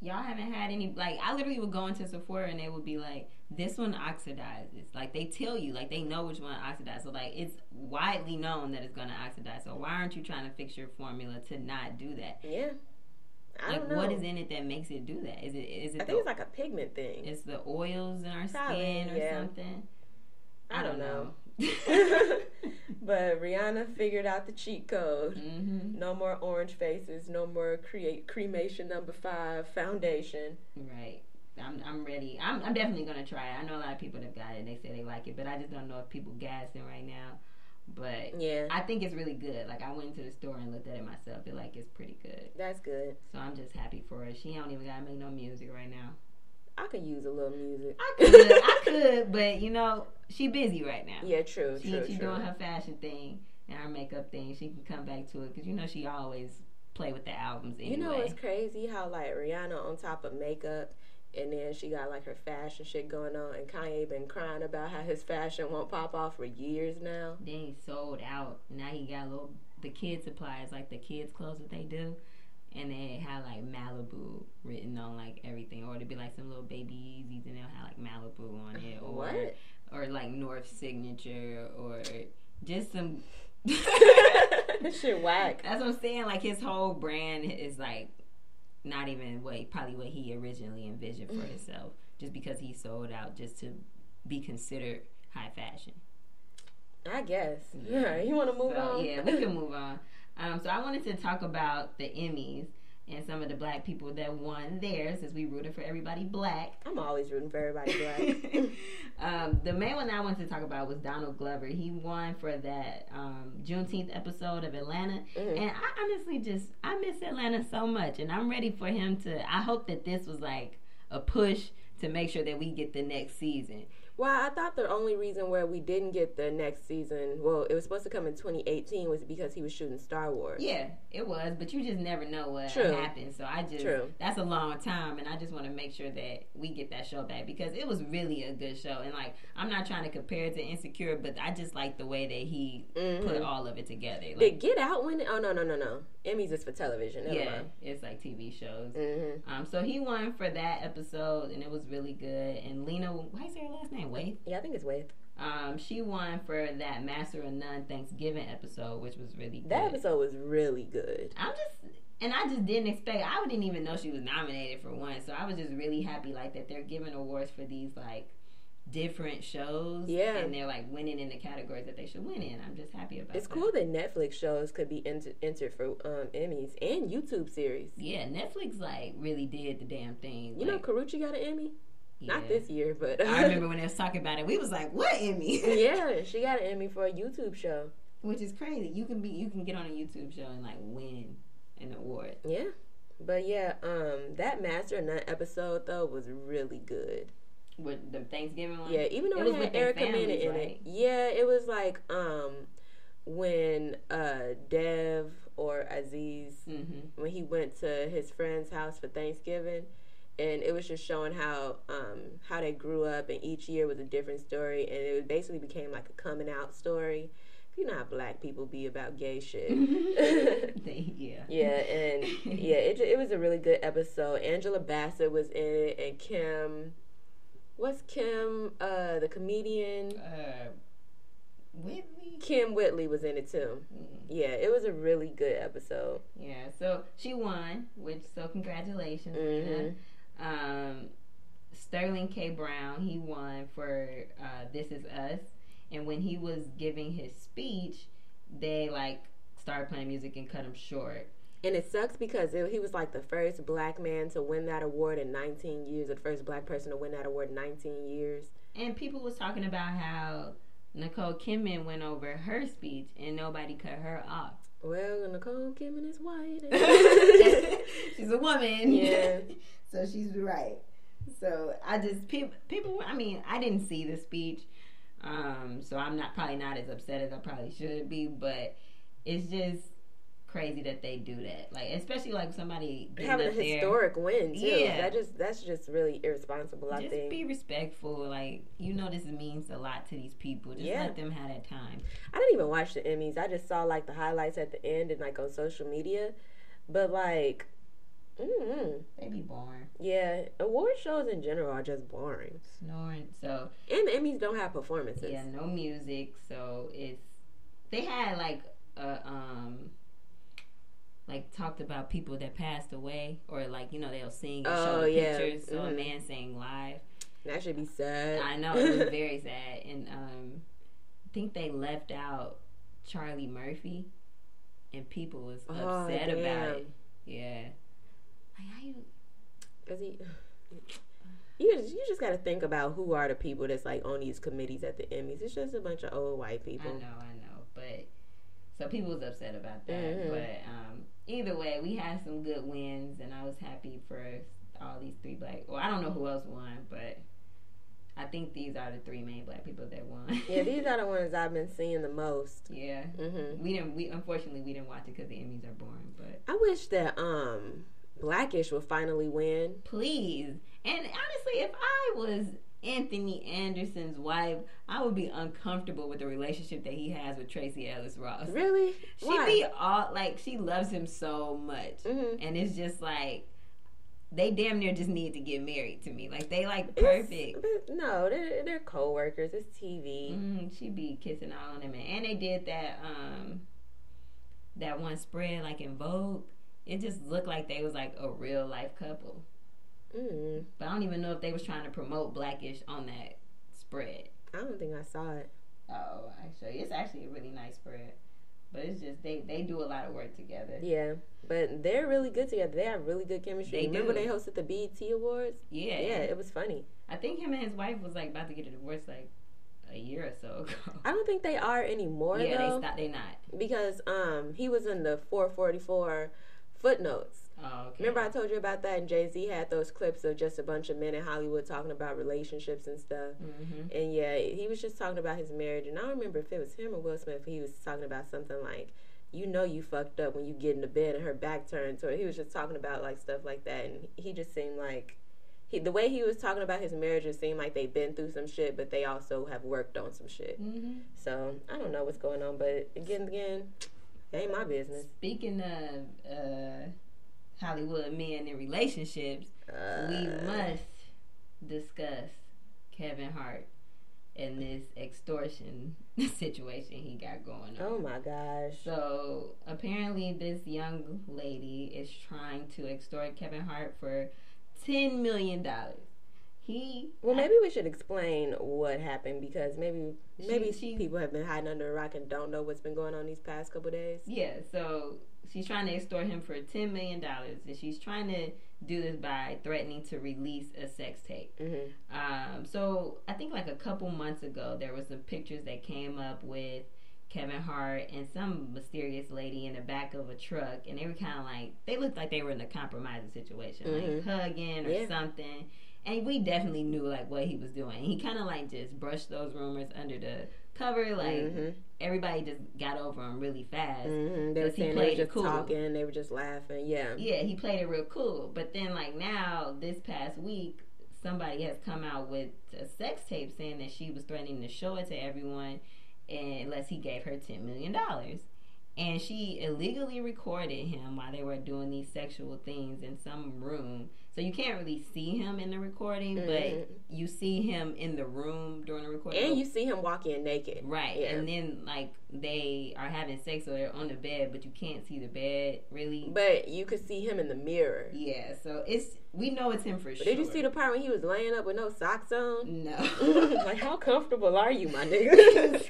Speaker 3: y'all haven't had any like I literally would go into Sephora and they would be like, This one oxidizes. Like they tell you, like they know which one oxidizes. So like it's widely known that it's gonna oxidize. So why aren't you trying to fix your formula to not do that?
Speaker 2: Yeah. I
Speaker 3: like
Speaker 2: don't know.
Speaker 3: what is in it that makes it do that? Is it is it
Speaker 2: I
Speaker 3: the,
Speaker 2: think it's like a pigment thing.
Speaker 3: it's the oils in our
Speaker 2: Probably,
Speaker 3: skin or
Speaker 2: yeah.
Speaker 3: something?
Speaker 2: I don't know.
Speaker 3: know.
Speaker 2: but Rihanna figured out the cheat code.
Speaker 3: hmm
Speaker 2: No more orange faces. No more create cremation number five foundation.
Speaker 3: Right. I'm I'm ready. I'm I'm definitely gonna try it. I know a lot of people that have got it and they say they like it, but I just don't know if people gassing right now. But
Speaker 2: Yeah,
Speaker 3: I think it's really good. Like I went to the store and looked at it myself. It like it's pretty good.
Speaker 2: that's good.
Speaker 3: So I'm just happy for her. She don't even gotta make no music right now.
Speaker 2: I could use a little music.
Speaker 3: I could, I could, but you know she busy right now.
Speaker 2: Yeah, true,
Speaker 3: she
Speaker 2: true,
Speaker 3: she
Speaker 2: true.
Speaker 3: doing her fashion thing and her makeup thing. She can come back to it because you know she always play with the albums anyway.
Speaker 2: You know it's crazy how like Rihanna on top of makeup, and then she got like her fashion shit going on, and Kanye been crying about how his fashion won't pop off for years now.
Speaker 3: then he sold out. Now he got little the kid supplies, like the kids' clothes that they do, and they had like Malibu written on like everything, or it'd be like some little baby Yeezys, and they'll have like Malibu on it, or
Speaker 2: What?
Speaker 3: or like North Signature, or just some.
Speaker 2: shit whack.
Speaker 3: That's what I'm saying. Like his whole brand is like not even what probably what he originally envisioned for himself, just because he sold out just to be considered high fashion.
Speaker 2: I guess. Yeah, you want to move
Speaker 3: so,
Speaker 2: on?
Speaker 3: Yeah, we can move on. Um, so I wanted to talk about the Emmys and some of the black people that won theirs, since we rooted for everybody black.
Speaker 2: I'm always rooting for everybody black.
Speaker 3: um, the main one I wanted to talk about was Donald Glover. He won for that um, Juneteenth episode of Atlanta,
Speaker 2: Mhm.
Speaker 3: and I honestly just I miss Atlanta so much, and I'm ready for him to. I hope that this was like a push to make sure that we get the next season.
Speaker 2: Well, I thought the only reason where we didn't get the next season, well, it was supposed to come in 2018, was because he was shooting Star Wars.
Speaker 3: Yeah, it was, but you just never know what
Speaker 2: True.
Speaker 3: happens. So I just
Speaker 2: True.
Speaker 3: that's a long time, and I just want to make sure that we get that show back because it was really a good show. And like, I'm not trying to compare it to Insecure, but I just like the way that he
Speaker 2: Mhm.
Speaker 3: put all of it together. Like,
Speaker 2: Did Get Out win? Oh no, no, no, no. Emmys is for television. Never
Speaker 3: yeah, it's like TV shows.
Speaker 2: Mm-hmm.
Speaker 3: Um, so he won for that episode, and it was really good. And Lena, why is her last name Waith?
Speaker 2: Yeah, I think it's Wade.
Speaker 3: Um, she won for that Master of None Thanksgiving episode, which was really good.
Speaker 2: That episode was really good.
Speaker 3: I'm just, and I just didn't expect. I didn't even know she was nominated for one, so I was just really happy like that they're giving awards for these like different shows.
Speaker 2: Yeah.
Speaker 3: and they're like winning in the categories that they should win in. I'm just happy about. It.
Speaker 2: It's
Speaker 3: that.
Speaker 2: cool that Netflix shows could be enter- entered for um, Emmys and YouTube series.
Speaker 3: Yeah, Netflix like really did the damn thing.
Speaker 2: You know,
Speaker 3: like,
Speaker 2: Karuchi got an Emmy. Not this year, but
Speaker 3: I remember when they was talking about it. We was like, "What Emmy?"
Speaker 2: yeah, she got an Emmy for a YouTube show.
Speaker 3: which is crazy. You can be, you can get on a YouTube show and like win an award.
Speaker 2: Yeah, but yeah, um, that Master of None episode though was really good.
Speaker 3: With the Thanksgiving one.
Speaker 2: Yeah, even though
Speaker 3: It
Speaker 2: it,
Speaker 3: was
Speaker 2: had
Speaker 3: with
Speaker 2: Erica Mena
Speaker 3: families,
Speaker 2: in
Speaker 3: right?
Speaker 2: it. Yeah, it was like um when uh Dev or Aziz
Speaker 3: Mm-hmm.
Speaker 2: when he went to his friend's house for Thanksgiving and it was just showing how um how they grew up and each year was a different story and it basically became like a coming out story. You know how black people be about gay shit.
Speaker 3: Yeah.
Speaker 2: Yeah, and yeah, it it was a really good episode. Angela Bassett was in it, and Kym, what's Kym, uh, the comedian?
Speaker 3: Uh, Whitley.
Speaker 2: Kym Whitley was in it too.
Speaker 3: Mm.
Speaker 2: Yeah, it was a really good episode.
Speaker 3: Yeah, so she won, which so congratulations.
Speaker 2: Mhm.
Speaker 3: Um, Sterling K. Brown, he won for uh, This Is Us, and when he was giving his speech, they like started playing music and cut him short.
Speaker 2: And it sucks because it, he was like the first black man to win that award in 19 years, or the first black person to win that award in 19 years.
Speaker 3: And people was talking about how Nicole Kidman went over her speech and nobody cut her off.
Speaker 2: Well, Nicole Kidman is white.
Speaker 3: she's a woman.
Speaker 2: Yeah.
Speaker 3: so she's right. So I just people people. I mean, I didn't see the speech, um, so I'm not probably not as upset as I probably should be. But it's just crazy that they do that. Like especially like somebody
Speaker 2: Having a
Speaker 3: up there.
Speaker 2: historic win too.
Speaker 3: Yeah.
Speaker 2: That just that's just really irresponsible. I
Speaker 3: Just
Speaker 2: think.
Speaker 3: be respectful. Like you know, this means a lot to these people. Just
Speaker 2: Yeah.
Speaker 3: let them have that time.
Speaker 2: I didn't even watch the Emmys. I just saw like the highlights at the end and like on social media. But like, mm
Speaker 3: They be boring,
Speaker 2: yeah, award shows in general are just boring.
Speaker 3: snoring. So
Speaker 2: And Emmys don't have performances.
Speaker 3: Yeah, no music, so it's they had like a um like talked about people that passed away or like you know they'll sing and show
Speaker 2: Oh,
Speaker 3: the
Speaker 2: yeah.
Speaker 3: pictures so a
Speaker 2: Mhm.
Speaker 3: man sang live.
Speaker 2: That should be sad.
Speaker 3: I know it was very sad and um I think they left out Charlie Murphy and people was
Speaker 2: Oh,
Speaker 3: upset about it. Yeah. Like how you
Speaker 2: Cause he, you just, you just got to think about who are the people that's like on these committees at the Emmys. It's just a bunch of old white people.
Speaker 3: I know, I know, but so people was upset about that.
Speaker 2: Mhm.
Speaker 3: But um, either way, we had some good wins, and I was happy for all these three black. Well, I don't know who else won, but I think these are the three main black people that won.
Speaker 2: Yeah, these are the ones I've been seeing the most.
Speaker 3: yeah.
Speaker 2: hmm
Speaker 3: We didn't. We unfortunately we didn't watch it because the Emmys are boring. But
Speaker 2: I wish that um Blackish will finally win.
Speaker 3: please, and honestly, if I was Anthony Anderson's wife, I would be uncomfortable with the relationship that he has with Tracee Ellis Ross.
Speaker 2: Really?
Speaker 3: She
Speaker 2: Why?
Speaker 3: be all like she loves him so much,
Speaker 2: hmm
Speaker 3: and it's just like they damn near just need to get married to me. Like they like perfect.
Speaker 2: but no, they're they're co-workers. It's TV.
Speaker 3: Mm, she be kissing all on him, and they did that um that one spread like in Vogue. It just looked like they was like a real life couple,
Speaker 2: mm
Speaker 3: but I don't even know if they was trying to promote Blackish on that spread.
Speaker 2: I don't think I saw it.
Speaker 3: Oh, actually, it's actually a really nice spread, but it's just they they do a lot of work together.
Speaker 2: Yeah, but they're really good together. They have really good chemistry.
Speaker 3: They
Speaker 2: Remember
Speaker 3: do.
Speaker 2: they hosted the BET Awards?
Speaker 3: Yeah,
Speaker 2: Yeah, it was funny.
Speaker 3: I think him and his wife was like about to get a divorce like a year or so ago.
Speaker 2: I don't think they are anymore
Speaker 3: yeah,
Speaker 2: though,
Speaker 3: they stopped. They not.
Speaker 2: because um he was in the 444 footnotes.
Speaker 3: Oh, okay.
Speaker 2: Remember I told you about that, and Jay Z had those clips of just a bunch of men in Hollywood talking about relationships and stuff.
Speaker 3: hmm
Speaker 2: And yeah, he was just talking about his marriage, and I don't remember if it was him or Will Smith. He was talking about something like, "You know, you fucked up when you get into bed and her back turned to her." He was just talking about like stuff like that, and he just seemed like he the way he was talking about his marriage, it seemed like they've been through some shit, but they also have worked on some shit.
Speaker 3: hmm
Speaker 2: So I don't know what's going on, but again, again, ain't my business.
Speaker 3: Speaking of uh, Hollywood men and relationships,
Speaker 2: Uh,
Speaker 3: we must discuss Kevin Hart and this extortion situation he got going on.
Speaker 2: Oh my gosh.
Speaker 3: So apparently, this young lady is trying to extort Kevin Hart for ten million dollars. He
Speaker 2: Well, maybe we should explain what happened because maybe
Speaker 3: She-
Speaker 2: maybe
Speaker 3: she-
Speaker 2: people have been hiding under a rock and don't know what's been going on these past couple days.
Speaker 3: yeah. So she's trying to extort him for ten million dollars, and she's trying to do this by threatening to release a sex tape.
Speaker 2: hmm
Speaker 3: Um, so I think like a couple months ago, there was some pictures that came up with Kevin Hart and some mysterious lady in the back of a truck, and they were kind of like they looked like they were in a compromising situation,
Speaker 2: Mhm.
Speaker 3: like hugging or
Speaker 2: Yeah.
Speaker 3: something. And we definitely knew like what he was doing. He kind of like just brushed those rumors under the cover, like
Speaker 2: hmm
Speaker 3: everybody just got over him really fast.
Speaker 2: hmm They were saying they were just
Speaker 3: cool.
Speaker 2: talking, they were just laughing. Yeah.
Speaker 3: Yeah, he played it real cool. But then, like now, this past week, somebody has come out with a sex tape saying that she was threatening to show it to everyone unless he gave her ten million dollars. And she illegally recorded him while they were doing these sexual things in some room So you can't really see him in the recording,
Speaker 2: Mhm.
Speaker 3: but you see him in the room during the recording.
Speaker 2: And you see him walk in naked.
Speaker 3: Right.
Speaker 2: Yeah.
Speaker 3: And then like they are having sex or they're on the bed, but you can't see the bed really.
Speaker 2: But you could see him in the mirror.
Speaker 3: yeah, so it's we know it's him for
Speaker 2: But
Speaker 3: sure.
Speaker 2: did you see the part when he was laying up with no socks on?
Speaker 3: No.
Speaker 2: like how comfortable are you, my nigga?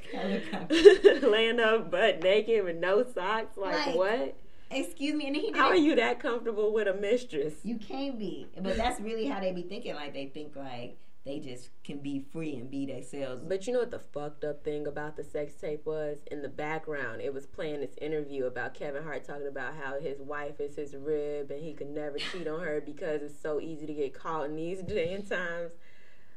Speaker 2: Laying up butt naked with no socks. Like,
Speaker 3: Like,
Speaker 2: what?
Speaker 3: Excuse me, and he
Speaker 2: How are you that comfortable with a mistress?
Speaker 3: You can't be, but that's really how they be thinking. Like they think like they just can be free and be themselves.
Speaker 2: But you know what the fucked up thing about the sex tape was? In the background, it was playing this interview about Kevin Hart talking about how his wife is his rib and he could never cheat on her because it's so easy to get caught in these day and times.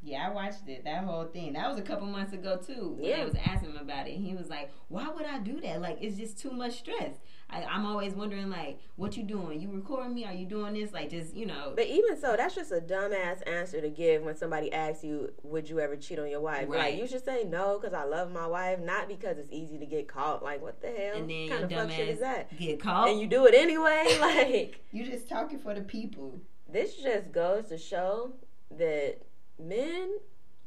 Speaker 3: Yeah, I watched it. That whole thing. That was a couple months ago too. When
Speaker 2: Yeah.
Speaker 3: they was asking him about it. He was like, "Why would I do that? Like, it's just too much stress." I, I'm always wondering, like, what you doing? You recording me? Are you doing this? Like, just you know.
Speaker 2: But even so, that's just a dumbass answer to give when somebody asks you, "Would you ever cheat on your wife?"
Speaker 3: Right.
Speaker 2: Like you should say no because I love my wife, not because it's easy to get caught. Like what the hell?
Speaker 3: and then
Speaker 2: kind of
Speaker 3: dumb
Speaker 2: fuck shit is that?
Speaker 3: get caught.
Speaker 2: And you do it anyway. Like
Speaker 3: you just talking for the people.
Speaker 2: this just goes to show that men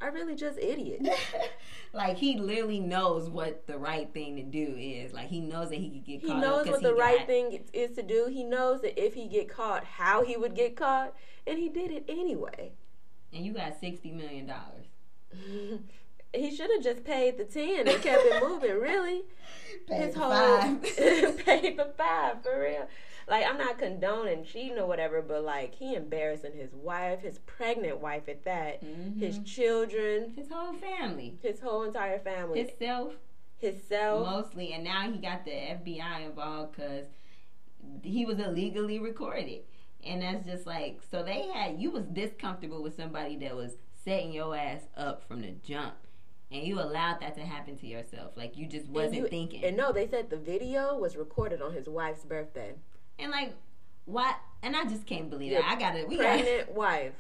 Speaker 2: are really just idiots.
Speaker 3: like he literally knows what the right thing to do is. Like he knows that he could get caught. He knows
Speaker 2: what the
Speaker 3: he
Speaker 2: right thing is to do. He knows that if he get caught, how he would get caught, and he did it anyway.
Speaker 3: And you got sixty million dollars.
Speaker 2: he should have just paid the ten and kept it moving. Really, his
Speaker 3: the
Speaker 2: whole paid the five for real. Like I'm not condoning cheating or whatever, but like he embarrassing his wife, his pregnant wife at that, his
Speaker 3: Mhm.
Speaker 2: children,
Speaker 3: his whole family,
Speaker 2: his whole entire family,
Speaker 3: himself
Speaker 2: himself.
Speaker 3: mostly, and now he got the FBI involved because he was illegally recorded, and that's just like so they had you was this comfortable with somebody that was setting your ass up from the jump. And you allowed that to happen to yourself, like you just wasn't
Speaker 2: you-
Speaker 3: thinking.
Speaker 2: And no, they said the video was recorded on his wife's birthday.
Speaker 3: And like, what? And I just can't believe that. I gotta. We got.
Speaker 2: Pregnant wife.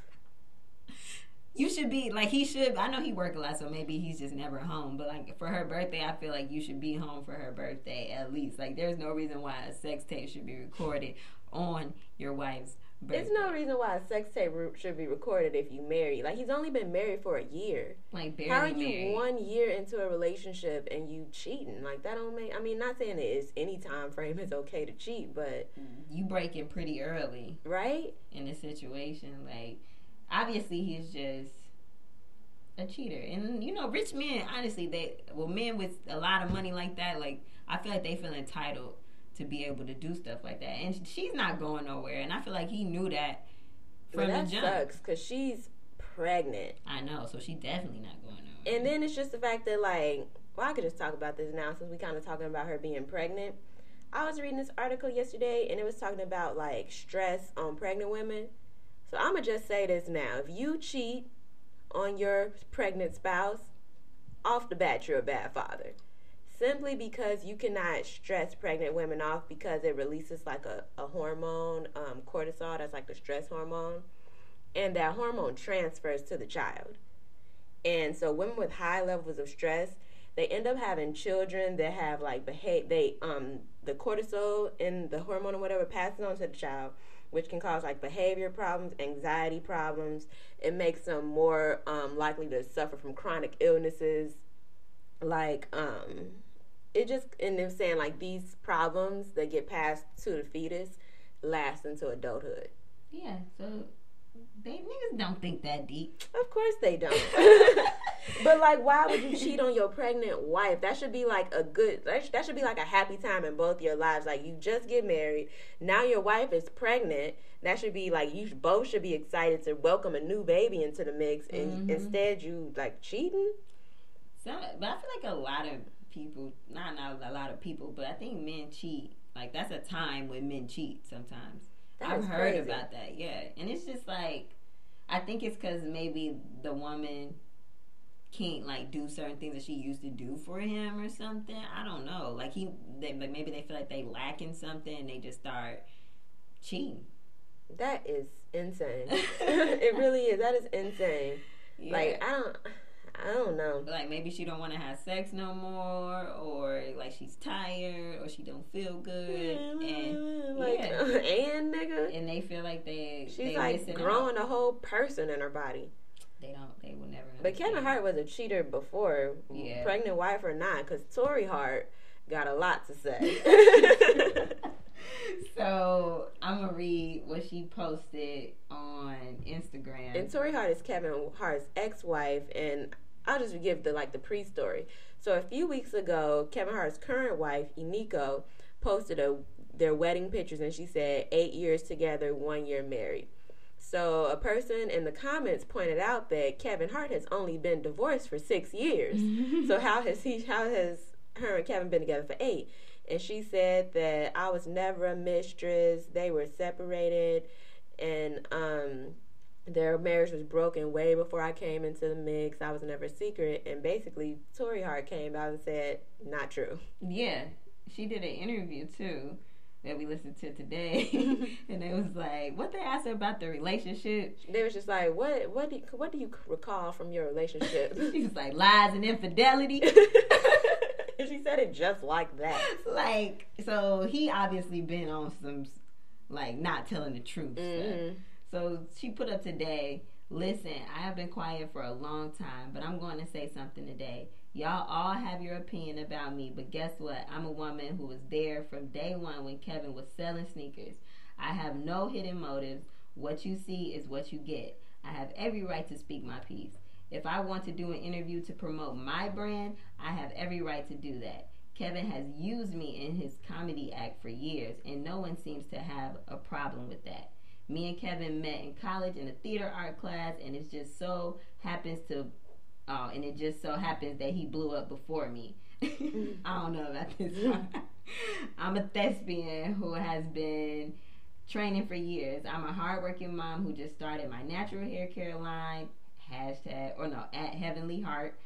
Speaker 3: You should be like he should. I know he work a lot, so maybe he's just never home. But like for her birthday, I feel like you should be home for her birthday at least. Like there's no reason why a sex tape should be recorded on your wife's.
Speaker 2: There's no reason why a sex tape re- should be recorded if you married. Like he's only been married for a year.
Speaker 3: like barely
Speaker 2: How are you
Speaker 3: married.
Speaker 2: one year into a relationship and you cheating? Like that don't make. I mean, not saying it's any time frame is okay to cheat, but
Speaker 3: You breaking pretty early
Speaker 2: right?
Speaker 3: in this situation. Like obviously he's just a cheater, and you know rich men. Honestly, they well men with a lot of money like that. Like I feel like they feel entitled to be able to do stuff like that, and she's not going nowhere. And I feel like he knew that from
Speaker 2: that
Speaker 3: the jump.
Speaker 2: sucks because she's pregnant,
Speaker 3: I know, so she definitely not going nowhere.
Speaker 2: and then it's just the fact that like, well, I could just talk about this now since we kind of talking about her being pregnant. I was reading this article yesterday, and it was talking about like stress on pregnant women. So I'm gonna just say this now: if you cheat on your pregnant spouse, off the bat, you're a bad father. Simply because you cannot stress pregnant women off because it releases like a, a hormone, um, cortisol, that's like the stress hormone. And that hormone transfers to the child. And so women with high levels of stress, they end up having children that have like behave they um the cortisol and the hormone or whatever passes on to the child which can cause like behavior problems, anxiety problems. It makes them more um, likely to suffer from chronic illnesses. Like, um, it just, and them saying like these problems that get passed to the fetus last into adulthood.
Speaker 3: yeah, so they niggas don't think that deep.
Speaker 2: Of course they don't. but like, why would you cheat on your pregnant wife? That should be like a good. That should be like a happy time in both your lives. Like you just get married, now your wife is pregnant. That should be like you both should be excited to welcome a new baby into the mix. And
Speaker 3: Mhm.
Speaker 2: instead, you like cheating.
Speaker 3: Some, but I feel like a lot of people, not not a lot of people, but I think men cheat. Like that's a time when men cheat sometimes.
Speaker 2: That
Speaker 3: I've heard
Speaker 2: crazy.
Speaker 3: about that, yeah. And it's just like, I think it's because maybe the woman can't like do certain things that she used to do for him or something. I don't know. Like he, they, like maybe they feel like they lacking something and they just start cheating.
Speaker 2: That is insane. it really is. That is insane.
Speaker 3: Yeah.
Speaker 2: Like I don't. I don't know.
Speaker 3: Like maybe she don't want to have sex no more, or like she's tired, or she don't feel good, and
Speaker 2: like,
Speaker 3: yeah.
Speaker 2: and nigga,
Speaker 3: and they feel like they
Speaker 2: she's
Speaker 3: they
Speaker 2: like growing
Speaker 3: Out.
Speaker 2: a whole person in her body.
Speaker 3: They don't. They will never.
Speaker 2: But Kevin. Hart was a cheater before,
Speaker 3: Yeah.
Speaker 2: pregnant wife or not, because Torrei Hart got a lot to say.
Speaker 3: so I'm gonna read what she posted on Instagram.
Speaker 2: and Torrei Hart is Kevin Hart's ex-wife, and I'll just give the like the pre-story. So a few weeks ago, Kevin Hart's current wife, Eniko, posted a their wedding pictures, and she said eight years together, one year married. So a person in the comments pointed out that Kevin Hart has only been divorced for six years. so how has he? How has her and Kevin been together for eight? And she said that I was never a mistress. They were separated, and um, their marriage was broken way before I came into the mix. I was never secret, and basically Torrei Hart came out and said, "Not true."
Speaker 3: yeah, she did an interview too that we listened to today, and it was like, what they asked her about the relationship.
Speaker 2: They was just like, "What? What? Do, what do you recall from your relationship?"
Speaker 3: She was like lies and infidelity.
Speaker 2: And she said it just like that.
Speaker 3: like so he obviously been on some like not telling the truth stuff.
Speaker 2: Mm-hmm.
Speaker 3: So she put up today, listen, I have been quiet for a long time, but I'm going to say something today. Y'all all have your opinion about me, but guess what? I'm a woman who was there from day one when Kevin was selling sneakers. I have no hidden motives. What you see is what you get. I have every right to speak my piece. If I want to do an interview to promote my brand, I have every right to do that. Kevin has used me in his comedy act for years, and no one seems to have a problem with that. Me and Kevin met in college in a theater art class, and it just so happens to, oh, and it just so happens that he blew up before me. I don't know about this. I'm a thespian who has been training for years. I'm a hardworking mom who just started my natural hair care line, hashtag, or no, at Heavenly Heart,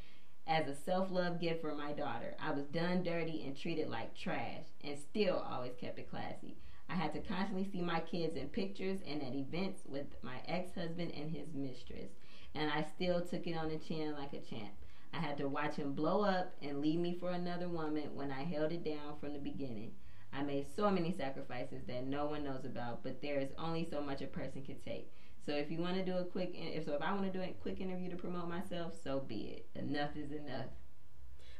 Speaker 3: as a self love gift for my daughter. I was done dirty and treated like trash, and still always kept it classy. I had to constantly see my kids in pictures and at events with my ex husband and his mistress, and I still took it on the chin like a champ. I had to watch him blow up and leave me for another woman when I held it down from the beginning. I made so many sacrifices that no one knows about, but there is only so much a person can take. So if you want to do a quick, if so, if I want to do a quick interview to promote myself, so be it. Enough is enough.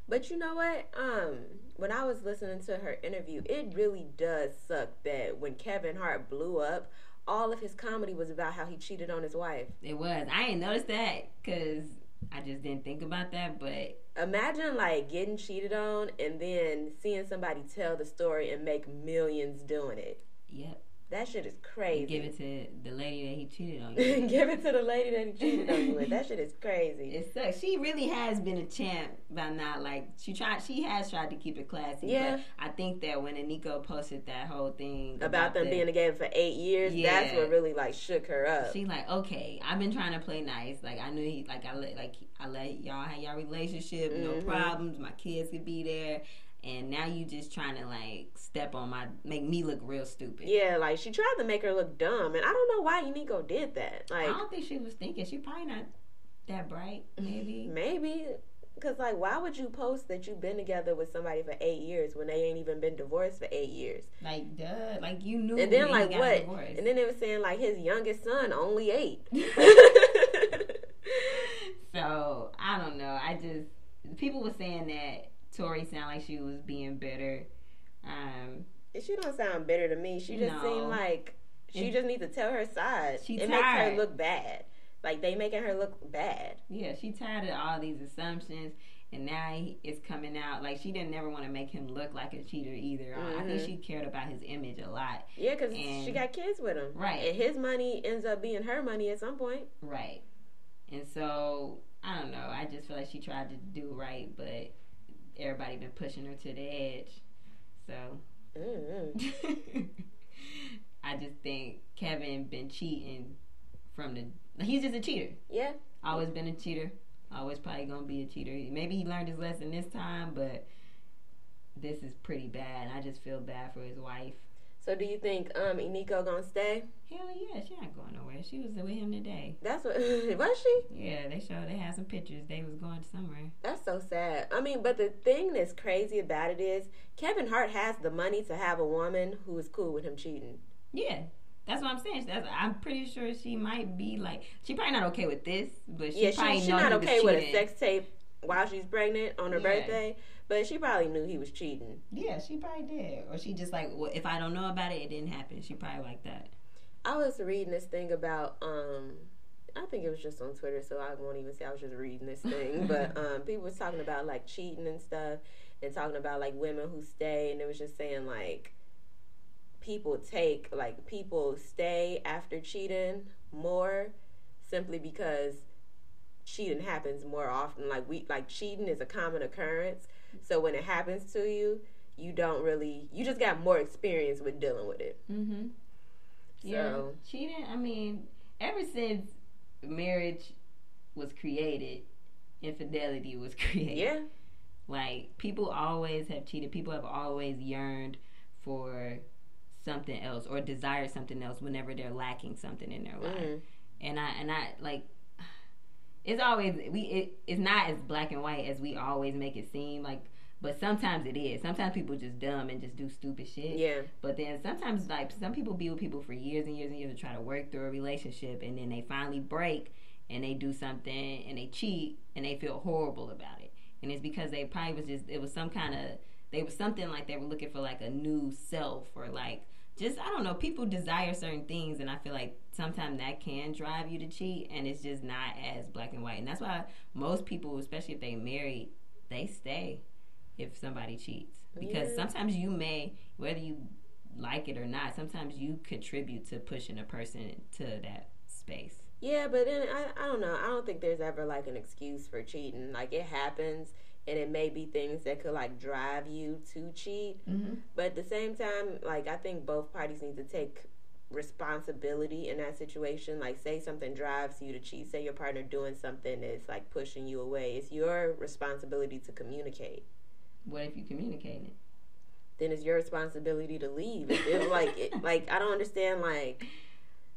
Speaker 2: But you know what? Um, when I was listening to her interview, it really does suck that when Kevin Hart blew up, all of his comedy was about how he cheated on his wife.
Speaker 3: It was. I ain't noticed that because I just didn't think about that. But
Speaker 2: Imagine like getting cheated on and then seeing somebody tell the story and make millions doing it.
Speaker 3: yep,
Speaker 2: That shit is crazy.
Speaker 3: give it to the lady that he cheated on. you.
Speaker 2: Give it to the lady that he cheated on you with. That shit is crazy.
Speaker 3: It sucks. She really has been a champ by not like she tried. She has tried to keep it classy.
Speaker 2: Yeah.
Speaker 3: But I think that when Eniko posted that whole thing
Speaker 2: About them
Speaker 3: the-
Speaker 2: being together for eight years, that's what really like shook her up.
Speaker 3: She's like, okay, I've been trying to play nice. Like I knew he, like I let, like I let y'all have y'all relationship, no
Speaker 2: Mhm.
Speaker 3: problems. My kids could be there, and now you just trying to like step on my, make me look real stupid.
Speaker 2: Yeah, like she tried to make her look dumb, and I don't know why Eniko did that. Like I
Speaker 3: don't think she was thinking. She probably not that bright. Maybe.
Speaker 2: maybe, cause like why would you post that you've been together with somebody for eight years when they ain't even been divorced for eight years?
Speaker 3: Like duh. Like you knew.
Speaker 2: And then like what?
Speaker 3: divorced.
Speaker 2: And then they were saying like his youngest son only eight.
Speaker 3: so I don't know. I just people were saying that Torrei sounded like she was being bitter. Um,
Speaker 2: she don't sound bitter to me. She just
Speaker 3: No.
Speaker 2: seemed like she
Speaker 3: It-
Speaker 2: just needs to tell her side.
Speaker 3: She
Speaker 2: it makes her look bad. Like they making her look bad.
Speaker 3: Yeah, she tired of all these assumptions, and now he, it's coming out. Like she didn't never want to make him look like a cheater either. Uh, I think
Speaker 2: Mhm.
Speaker 3: she cared about his image a lot.
Speaker 2: Yeah, cause she got kids with him.
Speaker 3: Right.
Speaker 2: And his money ends up being her money at some point.
Speaker 3: Right. And so I don't know. I just feel like she tried to do right, but everybody been pushing her to the edge. So
Speaker 2: mm
Speaker 3: I just think Kevin been cheating from the. He's just a cheater.
Speaker 2: Yeah.
Speaker 3: Always been a cheater. Always probably gonna be a cheater. Maybe he learned his lesson this time, but this is pretty bad. I just feel bad for his wife.
Speaker 2: So do you think um Eniko gonna stay?
Speaker 3: Hell yeah, she not going nowhere. She was with him today.
Speaker 2: That's what was she?
Speaker 3: Yeah, they showed they had some pictures. They was going somewhere.
Speaker 2: That's so sad. I mean, but the thing that's crazy about it is Kevin Hart has the money to have a woman who is cool with him cheating.
Speaker 3: Yeah. That's what I'm saying. That's, I'm pretty sure she might be like she probably not okay with this, but she
Speaker 2: yeah,
Speaker 3: probably
Speaker 2: she, she's not okay with a sex tape while she's pregnant on her
Speaker 3: Yeah.
Speaker 2: birthday, but she probably knew he was cheating.
Speaker 3: Yeah, she probably did, or she just like, well, if I don't know about it, it didn't happen. She probably like that.
Speaker 2: I was reading this thing about um I think it was just on Twitter, so I won't even say I was just reading this thing. but um people was talking about like cheating and stuff and talking about like women who stay and it was just saying like people take like people stay after cheating more simply because cheating happens more often. Like we like cheating is a common occurrence. So when it happens to you, you don't really you just got more experience with dealing with it.
Speaker 3: Mm-hmm. Yeah, cheating. I mean, ever since marriage was created, infidelity was created.
Speaker 2: yeah.
Speaker 3: Like people always have cheated. People have always yearned for something else or desire something else whenever they're lacking something in their life.
Speaker 2: Mm.
Speaker 3: And I and I like it's always we it, it's not as black and white as we always make it seem like but sometimes it is. Sometimes people just dumb and just do stupid shit.
Speaker 2: Yeah.
Speaker 3: But then sometimes, like some people be with people for years and years and years and try to work through a relationship, and then they finally break and they do something and they cheat and they feel horrible about it, and it's because they probably was just it was some kind of they was something like they were looking for like a new self or like just I don't know. People desire certain things, and I feel like sometimes that can drive you to cheat, and it's just not as black and white, and that's why most people, especially if they married, they stay if somebody cheats because
Speaker 2: Yeah.
Speaker 3: sometimes you may whether you like it or not sometimes you contribute to pushing a person to that space
Speaker 2: Yeah, but then I, I don't know. I don't think there's ever like an excuse for cheating. Like it happens and it may be things that could like drive you to cheat.
Speaker 3: mm-hmm.
Speaker 2: But at the same time, like I think both parties need to take responsibility in that situation. Like say something drives you to cheat. Say your partner doing something that's like pushing you away. It's your responsibility to communicate.
Speaker 3: what if you communicate it
Speaker 2: Then it's your responsibility to leave. If like it, like I don't understand like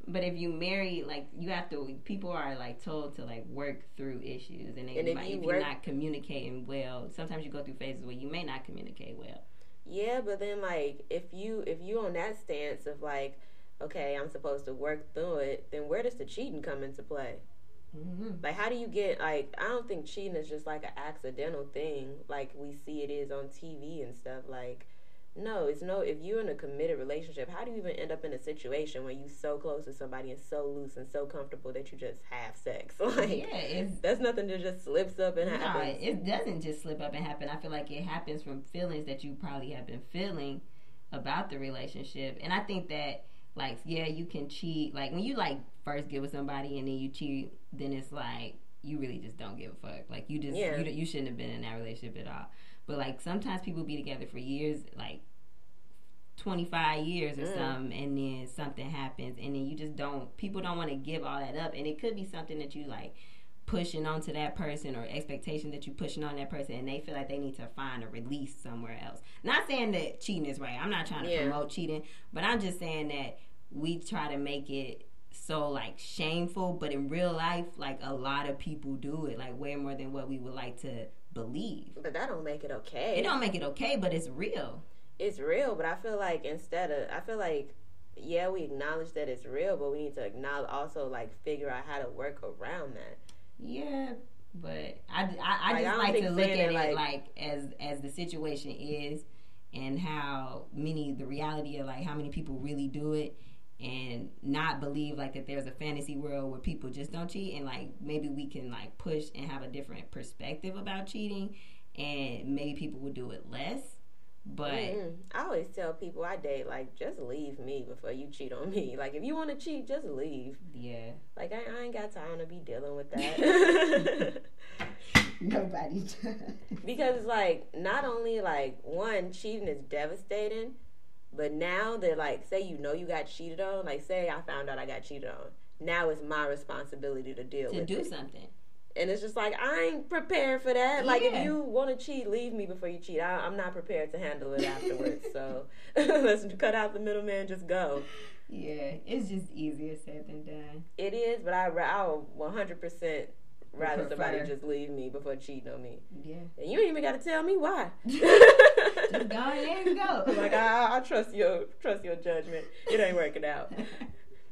Speaker 3: but if you marry like you have to people are like told to like work through issues and,
Speaker 2: And if
Speaker 3: like,
Speaker 2: you
Speaker 3: if
Speaker 2: work-
Speaker 3: you're not communicating well sometimes you go through phases where you may not communicate well
Speaker 2: Yeah, but then like if you if you on that stance of like, okay, I'm supposed to work through it, then where does the cheating come into play?
Speaker 3: mm-hmm.
Speaker 2: Like how do you get like I don't think cheating is just like an accidental thing like we see it is on TV and stuff. Like no, it's no if you're in a committed relationship, how do you even end up in a situation where you so close to somebody and so loose and so comfortable that you just have sex? Like
Speaker 3: yeah it's
Speaker 2: that's nothing that just slips up and happens.
Speaker 3: No, it doesn't just slip up and happen. I feel like it happens from feelings that you probably have been feeling about the relationship. And I think that, like, yeah, you can cheat. Like, when you, like, first get with somebody and then you cheat, then it's like, you really just don't give a fuck. Like, you just,
Speaker 2: Yeah.
Speaker 3: you, you shouldn't have been in that relationship at all. But, like, sometimes people be together for years, like, 25 years or
Speaker 2: Mm.
Speaker 3: something and then something happens and then you just don't people don't want to give all that up and it could be something that you like pushing onto that person or expectation that you pushing on that person and they feel like they need to find a release somewhere else not saying that cheating is right i'm not trying to
Speaker 2: Yeah.
Speaker 3: promote cheating but i'm just saying that we try to make it so like shameful but in real life like a lot of people do it like way more than what we would like to believe
Speaker 2: but that don't make it okay.
Speaker 3: it don't make it okay but it's real
Speaker 2: it's real, but I feel like instead of I feel like yeah, we acknowledge that it's real, but we need to acknowledge also like figure out how to work around that.
Speaker 3: Yeah, but I, I, I
Speaker 2: Like, I
Speaker 3: just
Speaker 2: don't
Speaker 3: like to look at
Speaker 2: it like-
Speaker 3: like, as as the situation is, and how many the reality of like how many people really do it, and not believe like that there's a fantasy world where people just don't cheat, and like maybe we can like push and have a different perspective about cheating, and maybe people would do it less. But
Speaker 2: Mm-mm. I always tell people I date like just leave me before you cheat on me. Like if you want to cheat, just leave.
Speaker 3: yeah,
Speaker 2: Like I, I ain't got time to be dealing with that.
Speaker 3: nobody.
Speaker 2: because like not only like one cheating is devastating, but now they're like say you know you got cheated on, like say I found out I got cheated on, now it's my responsibility to deal
Speaker 3: to
Speaker 2: with
Speaker 3: do
Speaker 2: it.
Speaker 3: something.
Speaker 2: And it's just like I ain't prepared for that. Like if you want to cheat, leave me before you cheat. I, I'm not prepared to handle it afterwards. so let's cut out the middleman. Just go.
Speaker 3: Yeah, it's just easier said than done.
Speaker 2: It is, but I I would 100 percent rather somebody just leave me before cheating on me.
Speaker 3: Yeah.
Speaker 2: And you ain't even got to tell me why.
Speaker 3: Just go ahead and go.
Speaker 2: like I, I trust your trust your judgment. It ain't working out.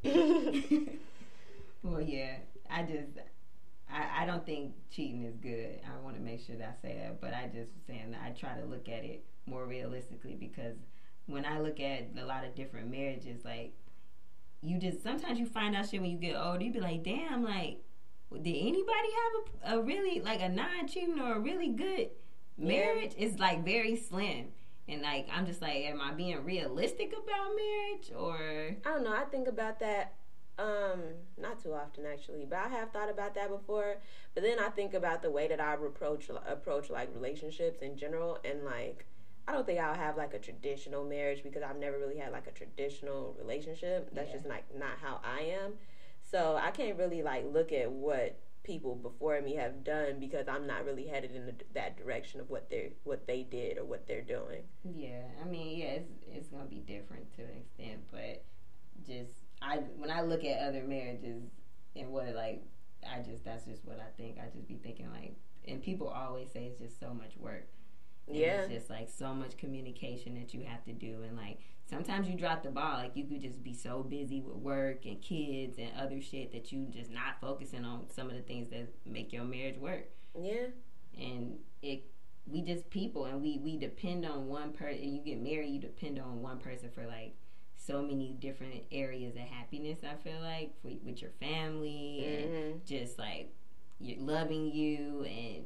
Speaker 3: well, yeah, I just, I, I don't think cheating is good. I want to make sure that I say that, but I just saying that I try to look at it more realistically because when I look at a lot of different marriages, like you just sometimes you find out shit when you get older. You be like, damn, like did anybody have a, a really like a non-cheating or a really good marriage? is like very slim. And like I'm just like, am I being realistic about marriage or
Speaker 2: I don't know. I think about that um not too often actually, but I have thought about that before. But then I think about the way that I approach approach like relationships in general and like I don't think I'll have like a traditional marriage because I've never really had like a traditional relationship. That's
Speaker 3: Yeah.
Speaker 2: just like not how I am. So I can't really like look at what people before me have done because I'm not really headed in the, that direction of what they what they did or what they're doing.
Speaker 3: Yeah, I mean, yeah, it's it's gonna be different to an extent, but just I when I look at other marriages and what like I just that's just what I think. I just be thinking like, and people always say it's just so much work. And
Speaker 2: Yeah.
Speaker 3: it's just like so much communication that you have to do, and like sometimes you drop the ball. Like you could just be so busy with work and kids and other shit that you just not focusing on some of the things that make your marriage work
Speaker 2: Yeah.
Speaker 3: and it we just people and we we depend on one person you get married you depend on one person for like so many different areas of happiness i feel like for, with your family and
Speaker 2: Mhm.
Speaker 3: just like you loving you and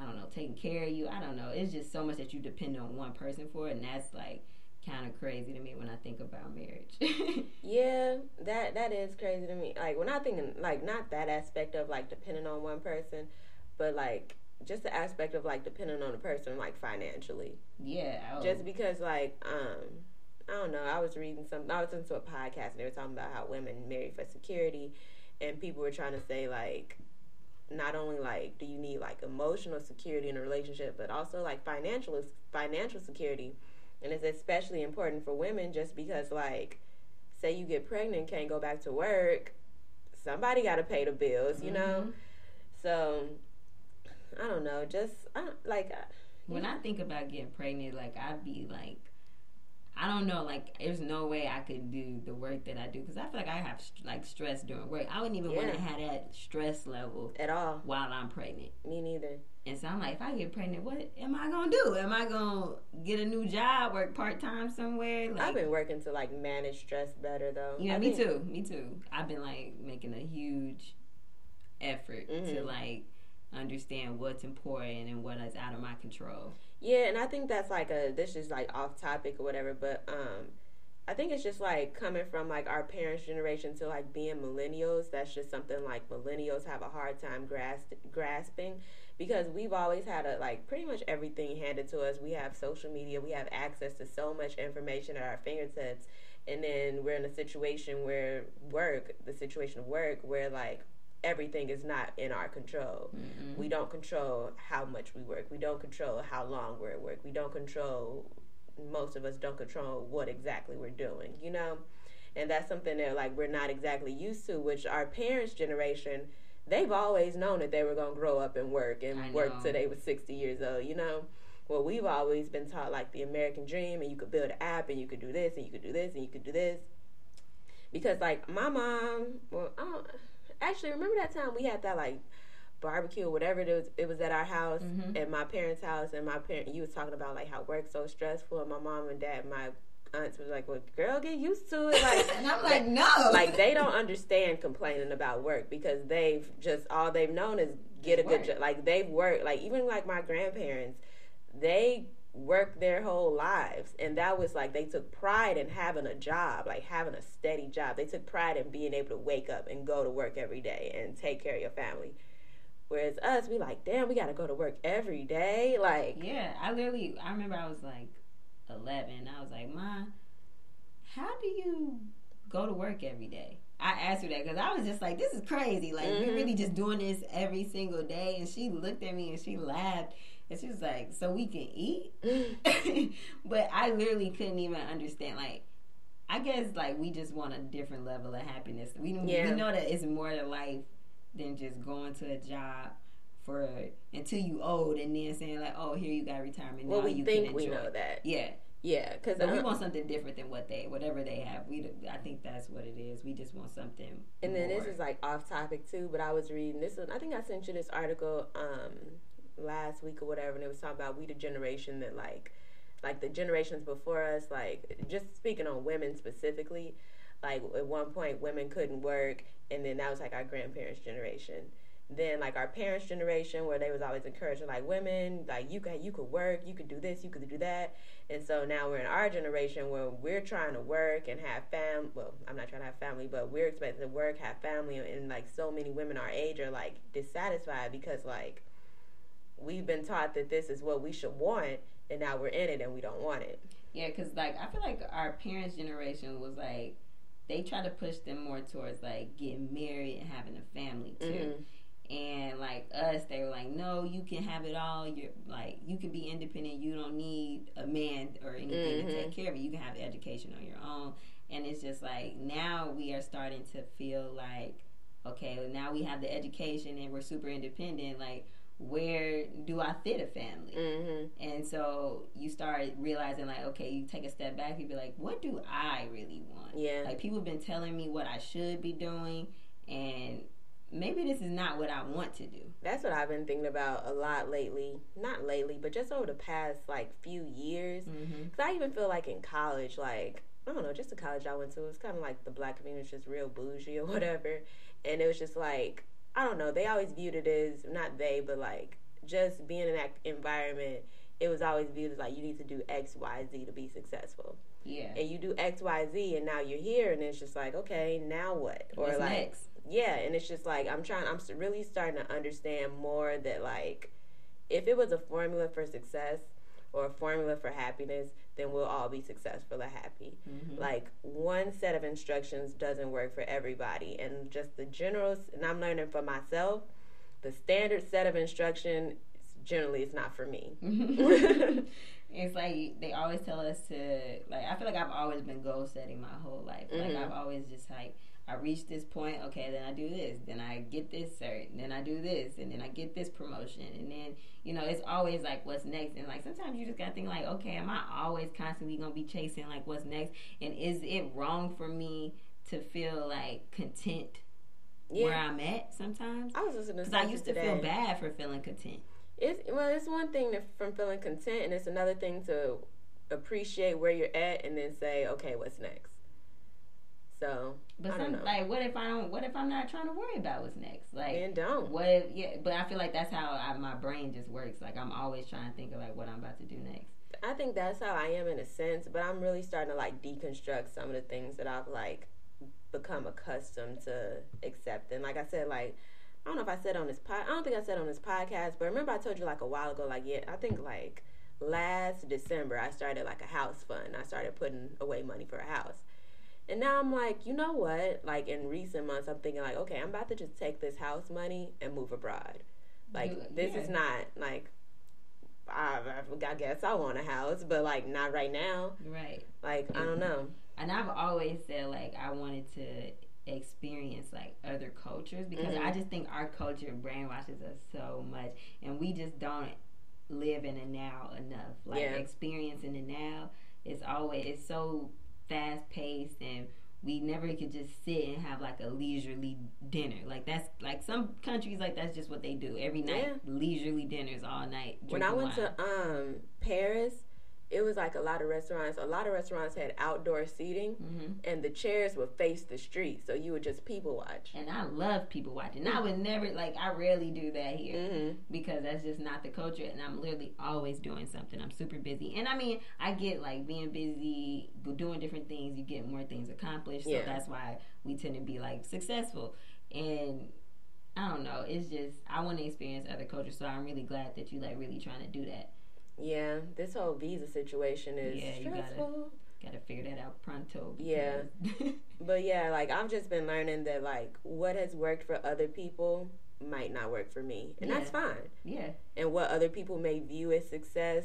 Speaker 3: i don't know taking care of you i don't know it's just so much that you depend on one person for and that's like kind of crazy to me when i think about marriage
Speaker 2: Yeah, that that is crazy to me. Like when I think in, like not that aspect of like depending on one person, but like just the aspect of like depending on a person like financially.
Speaker 3: yeah oh,
Speaker 2: Just because like um I don't know, I was reading some I was listening to a podcast and they were talking about how women marry for security and people were trying to say like not only like do you need like emotional security in a relationship but also like financial financial security and it's especially important for women just because like say you get pregnant can't go back to work somebody got to pay the bills you know
Speaker 3: Mhm.
Speaker 2: so i don't know just I like uh,
Speaker 3: when I think about getting pregnant, like I'd be like, I don't know, like there's no way I could do the work that I do because I feel like I have like stress during work. I wouldn't even want to have that stress level
Speaker 2: at all
Speaker 3: while I'm pregnant.
Speaker 2: me neither
Speaker 3: And so I'm like, if I get pregnant, what am I gonna do? Am I gonna get a new job, work part time somewhere? Like,
Speaker 2: i've been working to like manage stress better though
Speaker 3: yeah,
Speaker 2: I
Speaker 3: me too, me too. I've been like making a huge effort to
Speaker 2: Mhm.
Speaker 3: like understand what's important and what is out of my control.
Speaker 2: Yeah, and I think that's like a this is like off topic or whatever, but um I think it's just like coming from like our parents' generation to like being millennials. That's just something like millennials have a hard time grasp, grasping because we've always had a like pretty much everything handed to us. We have social media, we have access to so much information at our fingertips, and then we're in a situation where work, the situation of work, where like everything is not in our control.
Speaker 3: Mhm.
Speaker 2: We don't control how much we work. We don't control how long we're at work. We don't control, most of us don't control what exactly we're doing, you know? And that's something that, like, we're not exactly used to, which our parents' generation, they've always known that they were going to grow up and work and work till they were 60 years old, you know? Well, we've always been taught, like, the American dream, and you could build an app, and you could do this, and you could do this, and you could do this. Because, like, my mom, well, I don't, actually, remember that time we had that, like, barbecue or whatever it was, it was at our house,
Speaker 3: Mhm.
Speaker 2: at my parents' house, and my parent, you was talking about, like, how work's so stressful, and my mom and dad, my aunts was like, well, girl, get used to it. Like,
Speaker 3: and I'm like, no.
Speaker 2: like they don't understand complaining about work because they've just all they've known is get a
Speaker 3: Just
Speaker 2: good job. Like they've worked. Like even like my grandparents, they worked their whole lives, and that was like they took pride in having a job, like having a steady job. They took pride in being able to wake up and go to work every day and take care of your family. Whereas us, we like, damn, we got to go to work every day. Like,
Speaker 3: Yeah, I literally, I remember I was like 11. I was like, mom how do you go to work every day? I asked her that because I was just like, this is crazy. Like,
Speaker 2: Mhm.
Speaker 3: you really just doing this every single day? And she looked at me and she laughed. And she was like, so we can eat? but I literally couldn't even understand. Like, I guess, like, we just want a different level of happiness. We,
Speaker 2: Yeah.
Speaker 3: we know that it's more to life than just going to a job for until you old and then saying, like, oh, here you got retirement.
Speaker 2: well,
Speaker 3: now
Speaker 2: we
Speaker 3: you
Speaker 2: think we know that.
Speaker 3: Yeah.
Speaker 2: Yeah, because
Speaker 3: we want something different than what they, whatever they have. We, I think that's what it is. We just want something.
Speaker 2: And then this is like off topic too, but I was reading this. One, I think I sent you this article um, last week or whatever, and it was talking about we the generation that like, like the generations before us, like just speaking on women specifically. Like at one point, women couldn't work, and then that was like our grandparents' generation. Then like our parents' generation, where they was always encouraging like women, like you could you could work, you could do this, you could do that. And so now we're in our generation where we're trying to work and have fam. Well, I'm not trying to have family, but we're expected to work, have family, and like so many women our age are like dissatisfied because like we've been taught that this is what we should want, and now we're in it and we don't want it.
Speaker 3: Yeah, because like I feel like our parents' generation was like they try to push them more towards like getting married and having a family too.
Speaker 2: Mhm.
Speaker 3: And like us, they were like, no, you can have it all. You're like you can be independent. You don't need a man or anything to
Speaker 2: Mhm.
Speaker 3: take care of you. You can have education on your own. And it's just like now we are starting to feel like okay, now we have the education and we're super independent. Like where do I fit a family?
Speaker 2: Mhm.
Speaker 3: And so you start realizing, like, okay, you take a step back, you'd be like, what do I really want?
Speaker 2: Yeah.
Speaker 3: Like, people have been telling me what I should be doing, and maybe this is not what I want to do.
Speaker 2: That's what I've been thinking about a lot lately. Not lately, but just over the past like few years.
Speaker 3: Mm-hmm.
Speaker 2: Cause I even feel like in college, like I don't know, just the college I went to, it was kind of like the black community was just real bougie or whatever, and it was just like I don't know. They always viewed it as not they, but like just being in that environment. It was always viewed as like you need to do X, Y, Z to be successful,
Speaker 3: Yeah.
Speaker 2: and you do X, Y, Z, and now you're here, and it's just like okay, now what? Or
Speaker 3: What's
Speaker 2: like
Speaker 3: next?
Speaker 2: yeah, and it's just like I'm trying. I'm really starting to understand more that like, if it was a formula for success or a formula for happiness, then we'll all be successful and happy.
Speaker 3: Mhm.
Speaker 2: Like one set of instructions doesn't work for everybody, and just the general. And I'm learning for myself, the standard set of instruction generally is not for me.
Speaker 3: it's like they always tell us to like I feel like I've always been goal setting my whole life. Like
Speaker 2: Mhm.
Speaker 3: I've always just like I reach this point, okay, then I do this, then I get this cert, then I do this, and then I get this promotion, and then you know it's always like what's next, and like sometimes you just gotta think like, okay, am I always constantly gonna be chasing like what's next, and is it wrong for me to feel like content where I'm at sometimes?
Speaker 2: I was listening
Speaker 3: Because I used to
Speaker 2: today.
Speaker 3: feel bad for feeling content.
Speaker 2: It's well, it's one thing to, from feeling content, and it's another thing to appreciate where you're at, and then say, okay, what's next? So
Speaker 3: But some, like, what if I don't? What if I'm not trying to worry about what's next? Like,
Speaker 2: and don't.
Speaker 3: what if? Yeah, but I feel like that's how I, my brain just works. Like, I'm always trying to think of like what I'm about to do next.
Speaker 2: I think that's how I am in a sense, but I'm really starting to like deconstruct some of the things that I've like become accustomed to accepting. Like I said, like I don't know if I said on this pod, I don't think I said on this podcast, but remember I told you like a while ago, like yeah, I think like last December I started like a house fund. I started putting away money for a house. And now I'm like, you know what? Like in recent months, I'm thinking like, okay, I'm about to just take this house money and move abroad. Like
Speaker 3: Do-
Speaker 2: this is not like I, I guess I want a house, but like not right now.
Speaker 3: Right.
Speaker 2: Like I don't know.
Speaker 3: And I've always said like I wanted to experience like other cultures because
Speaker 2: Mhm.
Speaker 3: I just think our culture brainwashes us so much, and we just don't live in the now enough. Like
Speaker 2: Yeah.
Speaker 3: experiencing the now is always it's so fast paced and. We never could just sit and have like a leisurely dinner. Like that's like some countries like that's just what they do every night.
Speaker 2: Yeah.
Speaker 3: Leisurely dinners all night.
Speaker 2: When I went
Speaker 3: wine.
Speaker 2: to um Paris, it was like a lot of restaurants. A lot of restaurants had outdoor seating,
Speaker 3: hmm
Speaker 2: and the chairs would face the street, so you would just people watch.
Speaker 3: And I love people watching. I would never like I rarely do that here.
Speaker 2: Mm-hmm.
Speaker 3: because that's just not the culture and i'm literally always doing something i'm super busy and i mean i get like being busy doing different things you get more things accomplished so
Speaker 2: Yeah.
Speaker 3: that's why we tend to be like successful and i don't know it's just i want to experience other cultures so i'm really glad that you like really trying to do that
Speaker 2: Yeah, this whole visa situation is
Speaker 3: Yeah, gotta-
Speaker 2: stressful.
Speaker 3: gotta figure that out pronto.
Speaker 2: Yeah. But yeah, like I've just been learning that like what has worked for other people might not work for me, and that's fine.
Speaker 3: yeah.
Speaker 2: And what other people may view as success,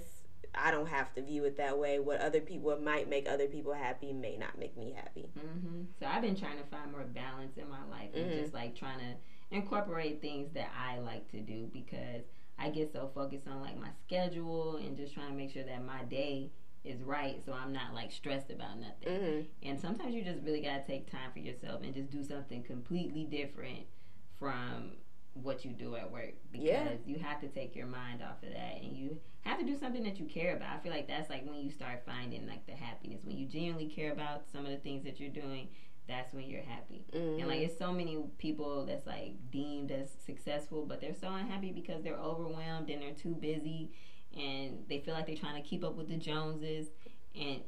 Speaker 2: I don't have to view it that way. What other people what might make other people happy may not make me happy.
Speaker 3: hmm So I've been trying to find more balance in my life and
Speaker 2: Mhm.
Speaker 3: just like trying to incorporate things that I like to do because I get so focused on like my schedule and just trying to make sure that my day is right so I'm not like stressed about nothing.
Speaker 2: hmm
Speaker 3: And sometimes you just really got to take time for yourself and just do something completely different from what you do at work because
Speaker 2: Yeah.
Speaker 3: you have to take your mind off of that and you have to do something that you care about. I feel like that's like when you start finding like the happiness when you genuinely care about some of the things that you're doing. That's when you're happy.
Speaker 2: hmm
Speaker 3: And like it's so many people that's like deemed as successful, but they're so unhappy because they're overwhelmed and they're too busy and they feel like they're trying to keep up with the Joneses and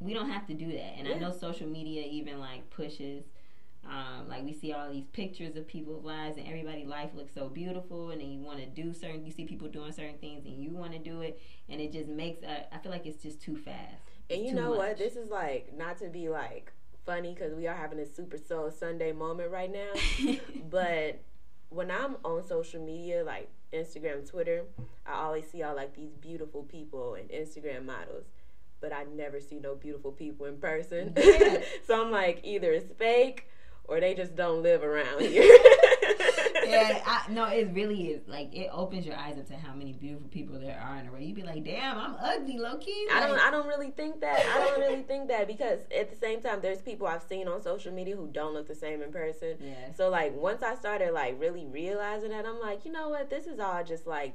Speaker 3: we don't have to do that. And I know social media even like pushes um, like we see all these pictures of people's lives and everybody's life looks so beautiful and then you want to do certain you see people doing certain things and you want to do it and it just makes uh, I feel like it's just too fast.
Speaker 2: And you know what? This is like not to be like funny because we are having a Super Soul Sunday moment right now. but when I'm on social media, like Instagram, Twitter, I always see all like these beautiful people and Instagram models. But I never see no beautiful people in person.
Speaker 3: Yeah.
Speaker 2: so I'm like, either it's fake or they just don't live around here.
Speaker 3: Yeah, I, no, it really is. Like it opens your eyes up to how many beautiful people there are in the world. You'd be like, "Damn, I'm ugly, low key."
Speaker 2: I don't. I don't really think that. I don't really think that because at the same time, there's people I've seen on social media who don't look the same in person.
Speaker 3: yeah,
Speaker 2: So like once I started like really realizing that, I'm like, you know what? This is all just like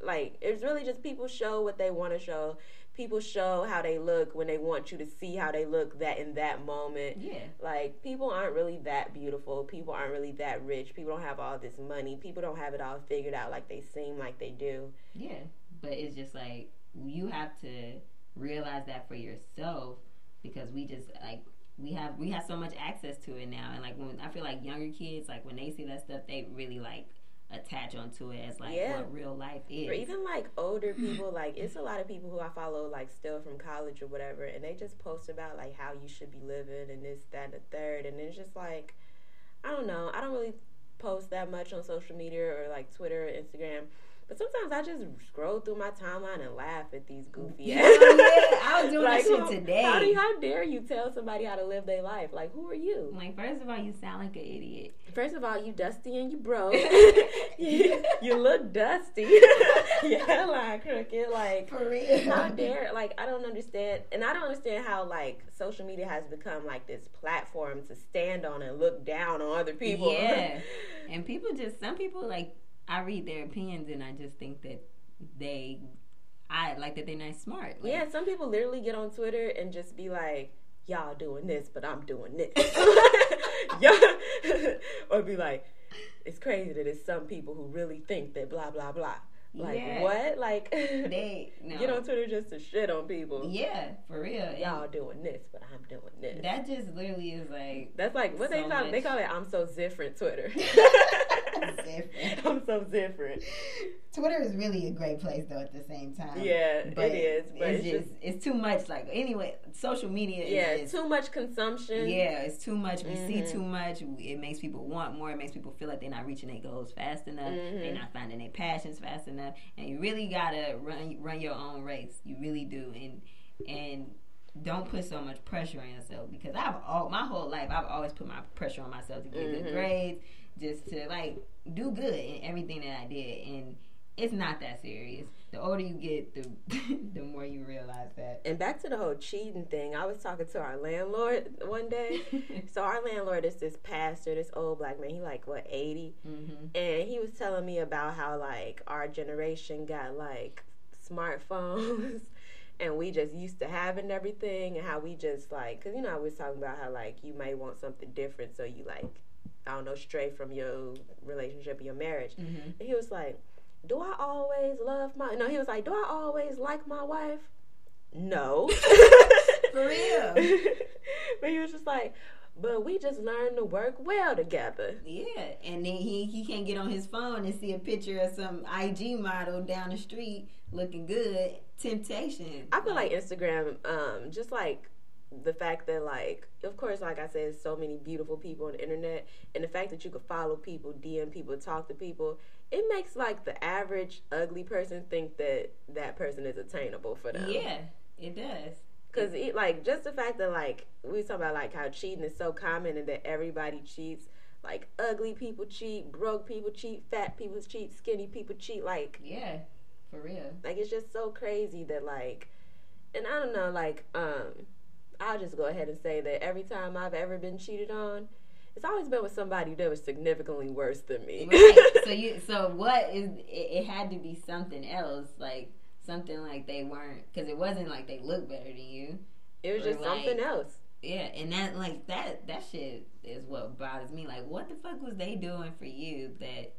Speaker 2: like it's really just people show what they want to show. People show how they look when they want you to see how they look that in that moment.
Speaker 3: yeah,
Speaker 2: Like people aren't really that beautiful. People aren't really that rich. People don't have all this money. People don't have it all figured out like they seem like they do.
Speaker 3: yeah. But it's just like you have to realize that for yourself because we just like we have we have so much access to it now, and like when I feel like younger kids, like when they see that stuff, they really like attach onto it as like
Speaker 2: Yeah.
Speaker 3: what real life is.
Speaker 2: Or even like older people, like it's a lot of people who I follow, like still from college or whatever, and they just post about like how you should be living and this, that, and the third, and it's just like, I don't know, I don't really post that much on social media or like Twitter or Instagram, but sometimes I just scroll through my timeline and laugh at these goofy
Speaker 3: Yeah,
Speaker 2: ass.
Speaker 3: yeah, I was doing that shit today.
Speaker 2: How, do you, how dare you tell somebody how to live their life? Like, who are you?
Speaker 3: like first of all, you sound like an idiot.
Speaker 2: First of all, you dusty and you broke. you, you look dusty. Your hairline crooked. Like,
Speaker 3: For real.
Speaker 2: how dare? Like, I don't understand. And I don't understand how, like, social media has become, like, this platform to stand on and look down on other people.
Speaker 3: Yeah. And people just some people like I read their opinions and I just think that they I like that they're not smart. Like,
Speaker 2: yeah, some people literally get on Twitter and just be like, y'all doing this, but I'm doing this. yeah. or be like, it's crazy that it's some people who really think that blah, blah, blah. Like,
Speaker 3: Yeah.
Speaker 2: what? Like,
Speaker 3: They no.
Speaker 2: get on Twitter just to shit on people.
Speaker 3: Yeah, for real. And
Speaker 2: Y'all doing this, but I'm doing this.
Speaker 3: that just literally is like
Speaker 2: That's like what they
Speaker 3: So
Speaker 2: call it. They call it. I'm so different. Twitter.
Speaker 3: Different.
Speaker 2: I'm so different.
Speaker 3: Twitter is really a great place though at the same time.
Speaker 2: Yeah,
Speaker 3: But
Speaker 2: it is. But
Speaker 3: it's,
Speaker 2: it's,
Speaker 3: just
Speaker 2: just
Speaker 3: it's too much like anyway, social media
Speaker 2: yeah,
Speaker 3: is,
Speaker 2: too much consumption.
Speaker 3: Yeah, it's too much. We see
Speaker 2: Mhm.
Speaker 3: too much. It makes people want more. It makes people feel like they're not reaching their goals fast enough.
Speaker 2: Mhm.
Speaker 3: They're not finding their passions fast enough. And you really gotta run run your own race. You really do. And and don't put so much pressure on yourself because I've all my whole life I've always put my pressure on myself to get
Speaker 2: Mhm.
Speaker 3: good grades, just to like do good in everything that I did. And it's not that serious. The older you get, the the more you realize that.
Speaker 2: And back to the whole cheating thing. I was talking to our landlord one day. so our landlord is this pastor, this old black man. He like what eighty,
Speaker 3: hmm
Speaker 2: and he was telling me about how like our generation got like smartphones. And we just used to having everything, and how we just like, cause you know I was talking about how like you may want something different, so you like, I don't know, stray from your relationship, your marriage.
Speaker 3: hmm
Speaker 2: And he was like, Do I always love my no, he was like, Do I always like my wife? No.
Speaker 3: For real.
Speaker 2: but he was just like, But we just learned to work well together.
Speaker 3: Yeah, and then he he can't get on his phone and see a picture of some IG model down the street looking good. Temptation.
Speaker 2: I feel like Instagram, um, just like the fact that like of course like i said so many beautiful people on the internet and the fact that you could follow people dm people talk to people it makes like the average ugly person think that that person is attainable for them
Speaker 3: Yeah, it does.
Speaker 2: because it like just the fact that like we talk about like how cheating is so common and that everybody cheats like ugly people cheat broke people cheat fat people cheat skinny people cheat like
Speaker 3: Yeah, for real.
Speaker 2: like it's just so crazy that like and i don't know like um i'll just go ahead and say that every time i've ever been cheated on it's always been with somebody that was significantly worse than me
Speaker 3: Right. so you, so what is? It, it had to be something else, like something like they weren't, because it wasn't like they looked better than you.
Speaker 2: it was
Speaker 3: or
Speaker 2: just something else
Speaker 3: Yeah, and that like that that shit is what bothers me. Like, what the fuck was they doing for you that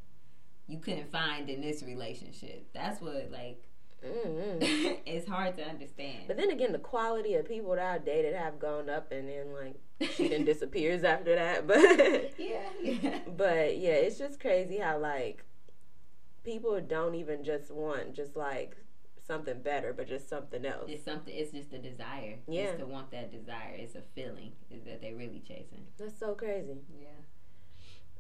Speaker 3: you couldn't find in this relationship? That's what like
Speaker 2: mm
Speaker 3: it's hard to understand.
Speaker 2: but then again the quality of people that i dated have gone up and then like she then disappears after that but
Speaker 3: yeah, yeah.
Speaker 2: but yeah it's just crazy how like people don't even just want just like something better but just something else
Speaker 3: It's something. It's just a desire.
Speaker 2: Yeah.
Speaker 3: It's to want that desire. It's a feeling that they're really chasing.
Speaker 2: that's so crazy
Speaker 3: Yeah.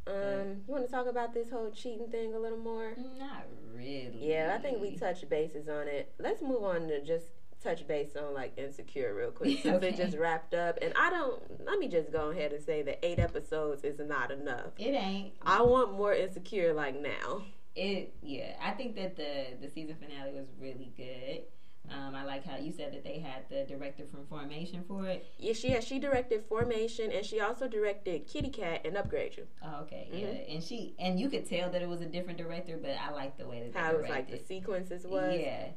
Speaker 2: Um you want to talk about this whole cheating thing a little more
Speaker 3: Not really.
Speaker 2: yeah i think we touched bases on it let's move on to just touch base on like insecure real quick since
Speaker 3: Okay.
Speaker 2: it just wrapped up and i don't let me just go ahead and say that eight episodes is not enough
Speaker 3: It ain't.
Speaker 2: i want more insecure like now
Speaker 3: It yeah, I think that the the season finale was really good. Um, I like how you said that they had the director from Formation for it.
Speaker 2: Yeah, she has, she directed Formation and she also directed Kitty Kat and Upgrade U.
Speaker 3: Oh, okay,
Speaker 2: Mhm.
Speaker 3: yeah, and she and you could tell that it was a different director, but I like the way that
Speaker 2: How it was like the sequences was.
Speaker 3: Yeah.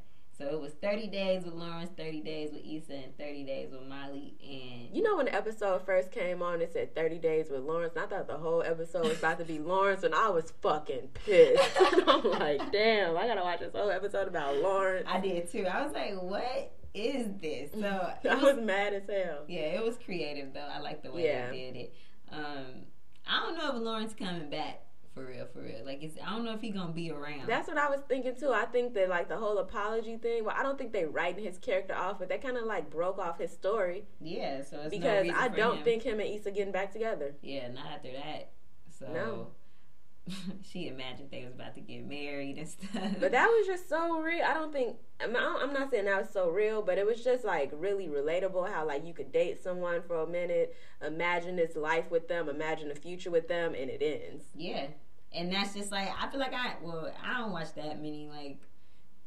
Speaker 3: So it was 30 days with Lawrence, 30 days with Issa, and 30 days with Molly. And
Speaker 2: You know when the episode first came on, it said 30 days with Lawrence. And I thought the whole episode was about to be Lawrence, and I was fucking pissed. I'm like, damn, I gotta watch this whole episode about Lawrence.
Speaker 3: I did too. I was like, what is this? So
Speaker 2: I
Speaker 3: was,
Speaker 2: was mad as hell.
Speaker 3: yeah, it was creative though. I like the way
Speaker 2: Yeah.
Speaker 3: they did it. Um, I don't know if Lawrence coming back for real, for real. Like, it's, I don't know if he gonna be around.
Speaker 2: That's what I was thinking too. I think that like the whole apology thing. Well, I don't think they writing his character off, but they kind of like broke off his story
Speaker 3: yeah. So it's no
Speaker 2: because
Speaker 3: reason
Speaker 2: I don't
Speaker 3: him.
Speaker 2: think him and Issa getting back together.
Speaker 3: Yeah, not after that. So
Speaker 2: No.
Speaker 3: she imagined they was about to get married and stuff.
Speaker 2: But that was just so real. I don't think I'm not, I'm not saying that was so real, but it was just like really relatable. How like you could date someone for a minute, imagine this life with them, imagine the future with them, and it ends.
Speaker 3: Yeah, and that's just like I feel like I well I don't watch that many like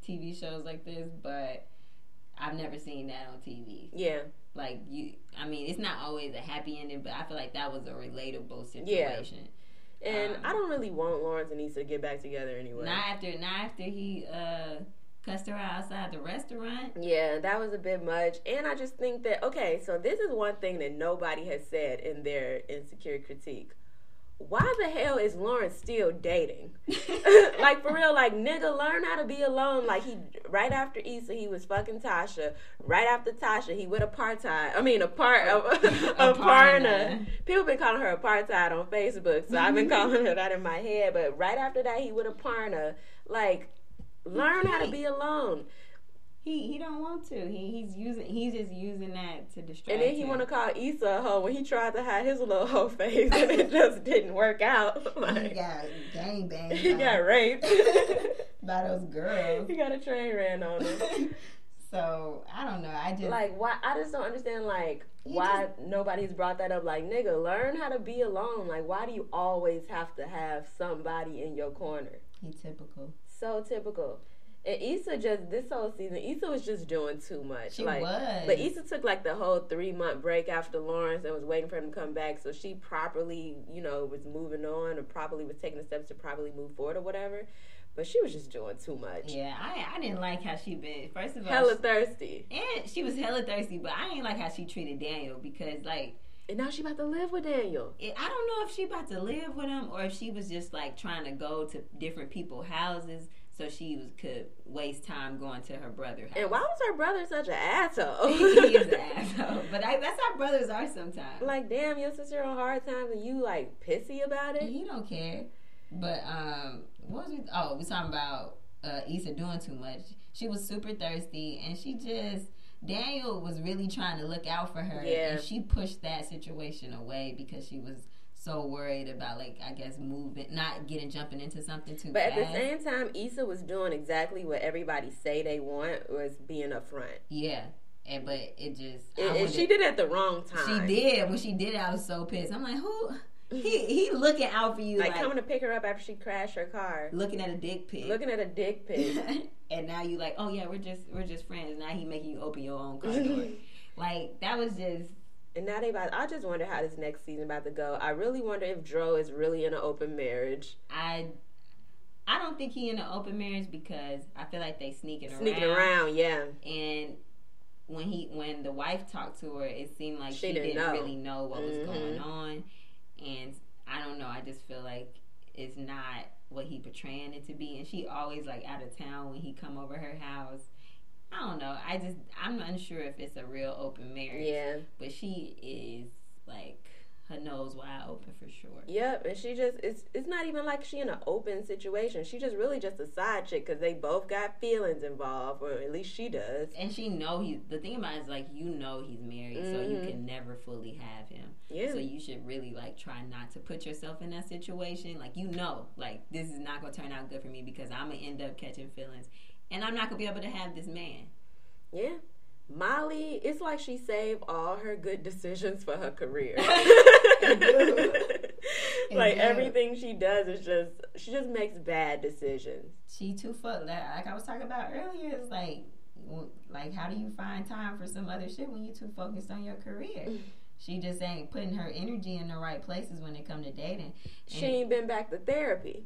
Speaker 3: TV shows like this, but I've never seen that on TV.
Speaker 2: Yeah,
Speaker 3: Like you, I mean, it's not always a happy ending, but I feel like that was a relatable situation. Yeah.
Speaker 2: and
Speaker 3: Um,
Speaker 2: I don't really want Lawrence and Issa to get back together anyway.
Speaker 3: Not after, not after he uh cussed her out outside the restaurant.
Speaker 2: Yeah, that was a bit much. And I just think that, okay, so this is one thing that nobody has said in their insecure critique. Why the hell is Lawrence still dating? like, for real, like, nigga, learn how to be alone. Like, he, right after Issa, he was fucking Tasha. Right after Tasha, he with apartheid. I mean, a part of
Speaker 3: Aparna.
Speaker 2: Aparna. People been calling her apartheid on Facebook, so I've been calling her that in my head. But right after that, he with Aparna. Like, learn how to be alone.
Speaker 3: He he don't want to. He he's using he's just using that to distract.
Speaker 2: And then he want to call Issa a hoe when he tried to hide his little hoe face, and it just didn't work out.
Speaker 3: He
Speaker 2: Like,
Speaker 3: got gang banged.
Speaker 2: he
Speaker 3: by-
Speaker 2: got raped.
Speaker 3: by those girls.
Speaker 2: he got a train ran on him.
Speaker 3: so I don't know. I just
Speaker 2: Like, why? I just don't understand. Like,
Speaker 3: He
Speaker 2: why nobody's brought that up? Like, nigga, learn how to be alone. Like, why do you always have to have somebody in your corner?
Speaker 3: he typical.
Speaker 2: So typical. And Issa just this whole season, Issa was just doing too much.
Speaker 3: She
Speaker 2: like,
Speaker 3: was.
Speaker 2: But Issa took like the whole three month break after Lawrence and was waiting for him to come back. So she properly, you know, was moving on or properly was taking the steps to properly move forward or whatever. But she was just doing too much.
Speaker 3: Yeah, I I didn't like how she been. First of all,
Speaker 2: Hella thirsty.
Speaker 3: and she was hella thirsty, but I didn't like how she treated Daniel because like
Speaker 2: And now she about to live with Daniel.
Speaker 3: it, I don't know if she about to live with him or if she was just like trying to go to different people's houses so she was could waste time going to her brother's house.
Speaker 2: And why was her brother such an asshole?
Speaker 3: he is an asshole, but I, that's how brothers are sometimes.
Speaker 2: like, damn, your sister on hard times and you like pissy about it.
Speaker 3: He don't care. But um, what was we? Oh, we talking about uh, Issa doing too much. She was super thirsty, and she just Daniel was really trying to look out for her,
Speaker 2: Yeah.
Speaker 3: and she pushed that situation away because she was so worried about like I guess moving, not getting jumping into something too
Speaker 2: But at the same time, Issa was doing exactly what everybody say they want was being upfront.
Speaker 3: yeah, and but it just I
Speaker 2: And, and she did it at the wrong time.
Speaker 3: She did when she did it. I was so pissed. I'm like, who? He he looking out for you,
Speaker 2: Like,
Speaker 3: like,
Speaker 2: coming to pick her up after she crashed her car,
Speaker 3: looking at a dick pic.
Speaker 2: looking at a dick pic.
Speaker 3: and now you like, oh yeah, we're just we're just friends. Now he making you open your own car door. like that was just
Speaker 2: and now they about. I just wonder how this next season about to go. I really wonder if Dro is really in an open marriage,
Speaker 3: I. I don't think he in an open marriage because I feel like they sneaking around.
Speaker 2: sneaking around. Yeah,
Speaker 3: And when he when the wife talked to her, it seemed like
Speaker 2: She
Speaker 3: she,
Speaker 2: didn't know.
Speaker 3: really know what was
Speaker 2: Mhm.
Speaker 3: going on. And I don't know. I just feel like it's not what he portraying it to be. And she always like out of town when he come over her house. I don't know. I just I'm unsure if it's a real open marriage.
Speaker 2: yeah,
Speaker 3: But she is like her nose wide open for sure.
Speaker 2: yep. And she just it's it's not even like she in an open situation. She just really just a side chick because they both got feelings involved, or at least she does.
Speaker 3: And she know he. The thing about it is like you know he's married, so you
Speaker 2: Mhm.
Speaker 3: can never fully have him.
Speaker 2: Yeah,
Speaker 3: So you should really like try not to put yourself in that situation. Like you know, like this is not gonna turn out good for me because I'm gonna end up catching feelings, and I'm not gonna be able to have this man.
Speaker 2: yeah. Molly, it's like she saved all her good decisions for her career. Like everything she does is just she just makes bad decisions.
Speaker 3: She too fuck like, like I was talking about earlier. It's like, like how do you find time for some other shit when you too focused on your career? She just ain't putting her energy in the right places when it come to dating.
Speaker 2: She ain't been back to therapy.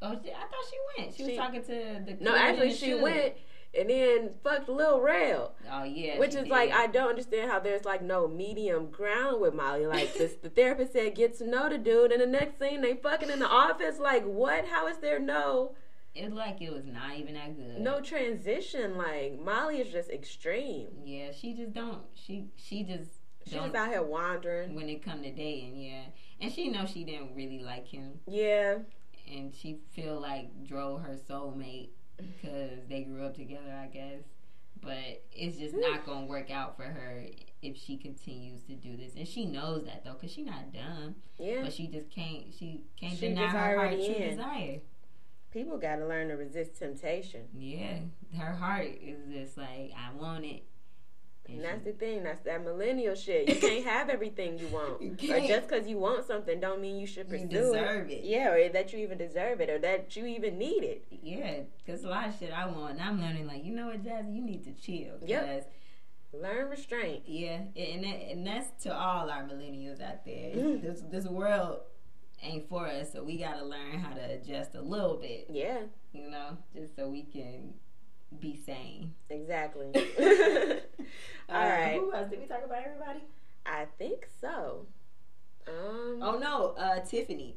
Speaker 3: Oh, she, I thought she went. She,
Speaker 2: She-
Speaker 3: was talking to the.
Speaker 2: No, actually she went and then fucked Lil Rail.
Speaker 3: Oh yeah,
Speaker 2: Which is
Speaker 3: did.
Speaker 2: like I don't understand how there's like no medium ground with Molly. Like this the therapist said get to know the dude and the next scene they fucking in the office. Like what? How is there no
Speaker 3: It like it was not even that good.
Speaker 2: no transition? Like Molly is just extreme.
Speaker 3: Yeah, she just don't. She she just She
Speaker 2: just out here wandering.
Speaker 3: when it come to dating, yeah, and she know she didn't really like him,
Speaker 2: Yeah.
Speaker 3: And she feel like Dro her soulmate because they grew up together, I guess. But it's just not gonna work out for her if she continues to do this, and she knows that though, cause she not dumb,
Speaker 2: Yeah.
Speaker 3: but she just can't. She can't
Speaker 2: She
Speaker 3: deny her heart true
Speaker 2: in.
Speaker 3: desire.
Speaker 2: People gotta learn to resist temptation.
Speaker 3: Yeah, her heart is just like I want it.
Speaker 2: And that's the thing. That's that millennial shit. You can't have everything you want.
Speaker 3: You
Speaker 2: Or just because you want something, don't mean you should
Speaker 3: You
Speaker 2: pursue
Speaker 3: deserve
Speaker 2: it.
Speaker 3: it.
Speaker 2: Yeah, or that you even deserve it, or that you even need it.
Speaker 3: Yeah, because a lot of shit I want, and I'm learning like, you know what, Jazzy, you need to chill.
Speaker 2: Yep.
Speaker 3: Because,
Speaker 2: Learn restraint.
Speaker 3: yeah, and that, and that's to all our millennials out there.
Speaker 2: Mm.
Speaker 3: This this world ain't for us, so we gotta learn how to adjust a little bit,
Speaker 2: Yeah,
Speaker 3: you know, just so we can be sane.
Speaker 2: exactly.
Speaker 3: Uh,
Speaker 2: All right.
Speaker 3: Who else? Did we talk about everybody?
Speaker 2: I think so. Um.
Speaker 3: Oh no, uh, Tiffany.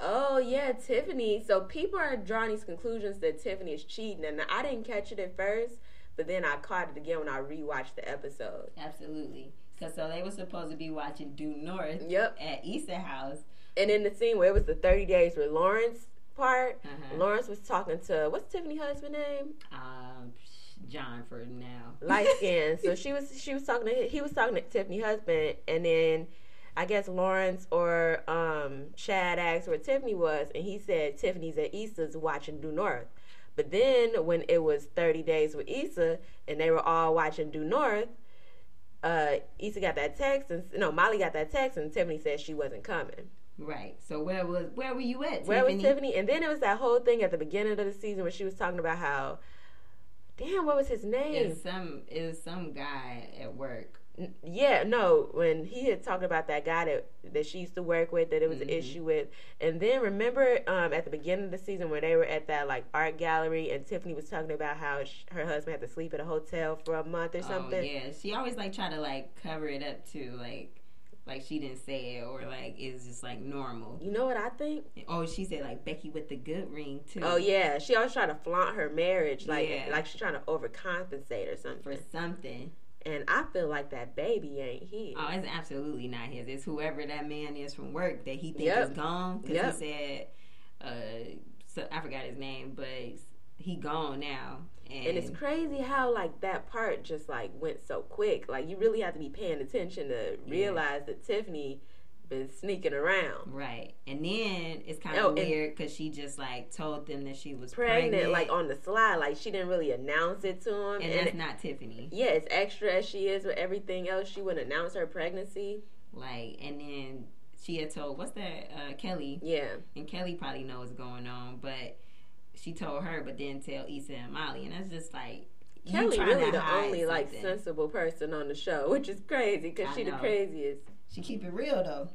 Speaker 2: Oh yeah, Tiffany. So people are drawing these conclusions that Tiffany is cheating, and I didn't catch it at first, but then I caught it again when I rewatched the episode.
Speaker 3: Absolutely. Cause so they were supposed to be watching Due North
Speaker 2: Yep.
Speaker 3: at Issa House.
Speaker 2: And in the scene where it was the thirty days with Lawrence part,
Speaker 3: Uh-huh.
Speaker 2: Lawrence was talking to what's Tiffany's husband name?
Speaker 3: Um, John for now.
Speaker 2: Light skin. so she was she was talking to he was talking to Tiffany's husband, and then I guess Lawrence or um, Chad asked where Tiffany was, and he said Tiffany's at Issa's watching Due North. But then when it was 30 days with Issa and they were all watching Due North, uh, Issa got that text and no, Molly got that text and Tiffany said she wasn't coming.
Speaker 3: Right. So where was where were you at?
Speaker 2: Where was Tiffany? And then it was that whole thing at the beginning of the season where she was talking about how, damn, what was his name?
Speaker 3: Is some was some guy at work.
Speaker 2: Yeah, no, when he had talked about that guy that that she used to work with, that it was an
Speaker 3: Mhm.
Speaker 2: issue with, and then remember um, at the beginning of the season when they were at that like art gallery, and Tiffany was talking about how sh- her husband had to sleep at a hotel for a month or something.
Speaker 3: Oh yeah, she always like try to like cover it up too, like like she didn't say it or like it's just like normal.
Speaker 2: You know what I think?
Speaker 3: Oh, she said like Becky with the good ring too.
Speaker 2: Oh yeah, she always try to flaunt her marriage, like
Speaker 3: Yeah.
Speaker 2: like she's trying to overcompensate or something.
Speaker 3: for something.
Speaker 2: And I feel like that baby ain't his.
Speaker 3: Oh, it's absolutely not his. It's whoever that man is from work that he thinks
Speaker 2: Yep.
Speaker 3: is gone. Because
Speaker 2: Yep.
Speaker 3: he said, uh, so I forgot his name, but he gone now. And,
Speaker 2: And it's crazy how like that part just like went so quick. Like you really have to be paying attention to realize that Tiffany been sneaking around.
Speaker 3: right. And then it's kind
Speaker 2: Oh,
Speaker 3: of
Speaker 2: and-
Speaker 3: weird because she just like told them that she was
Speaker 2: Pregnant,
Speaker 3: pregnant,
Speaker 2: like on the slide, like she didn't really announce it to him.
Speaker 3: and
Speaker 2: And,
Speaker 3: that's not Tiffany.
Speaker 2: yeah, as extra as she is with everything else, she wouldn't announce her pregnancy.
Speaker 3: Like, and then she had told what's that uh, Kelly,
Speaker 2: Yeah,
Speaker 3: and Kelly probably knows what's going on, but she told her, but didn't tell Issa and Molly, and that's just like
Speaker 2: Kelly really the only like sensible person on the show, which is crazy because she the craziest.
Speaker 3: She keep it real though,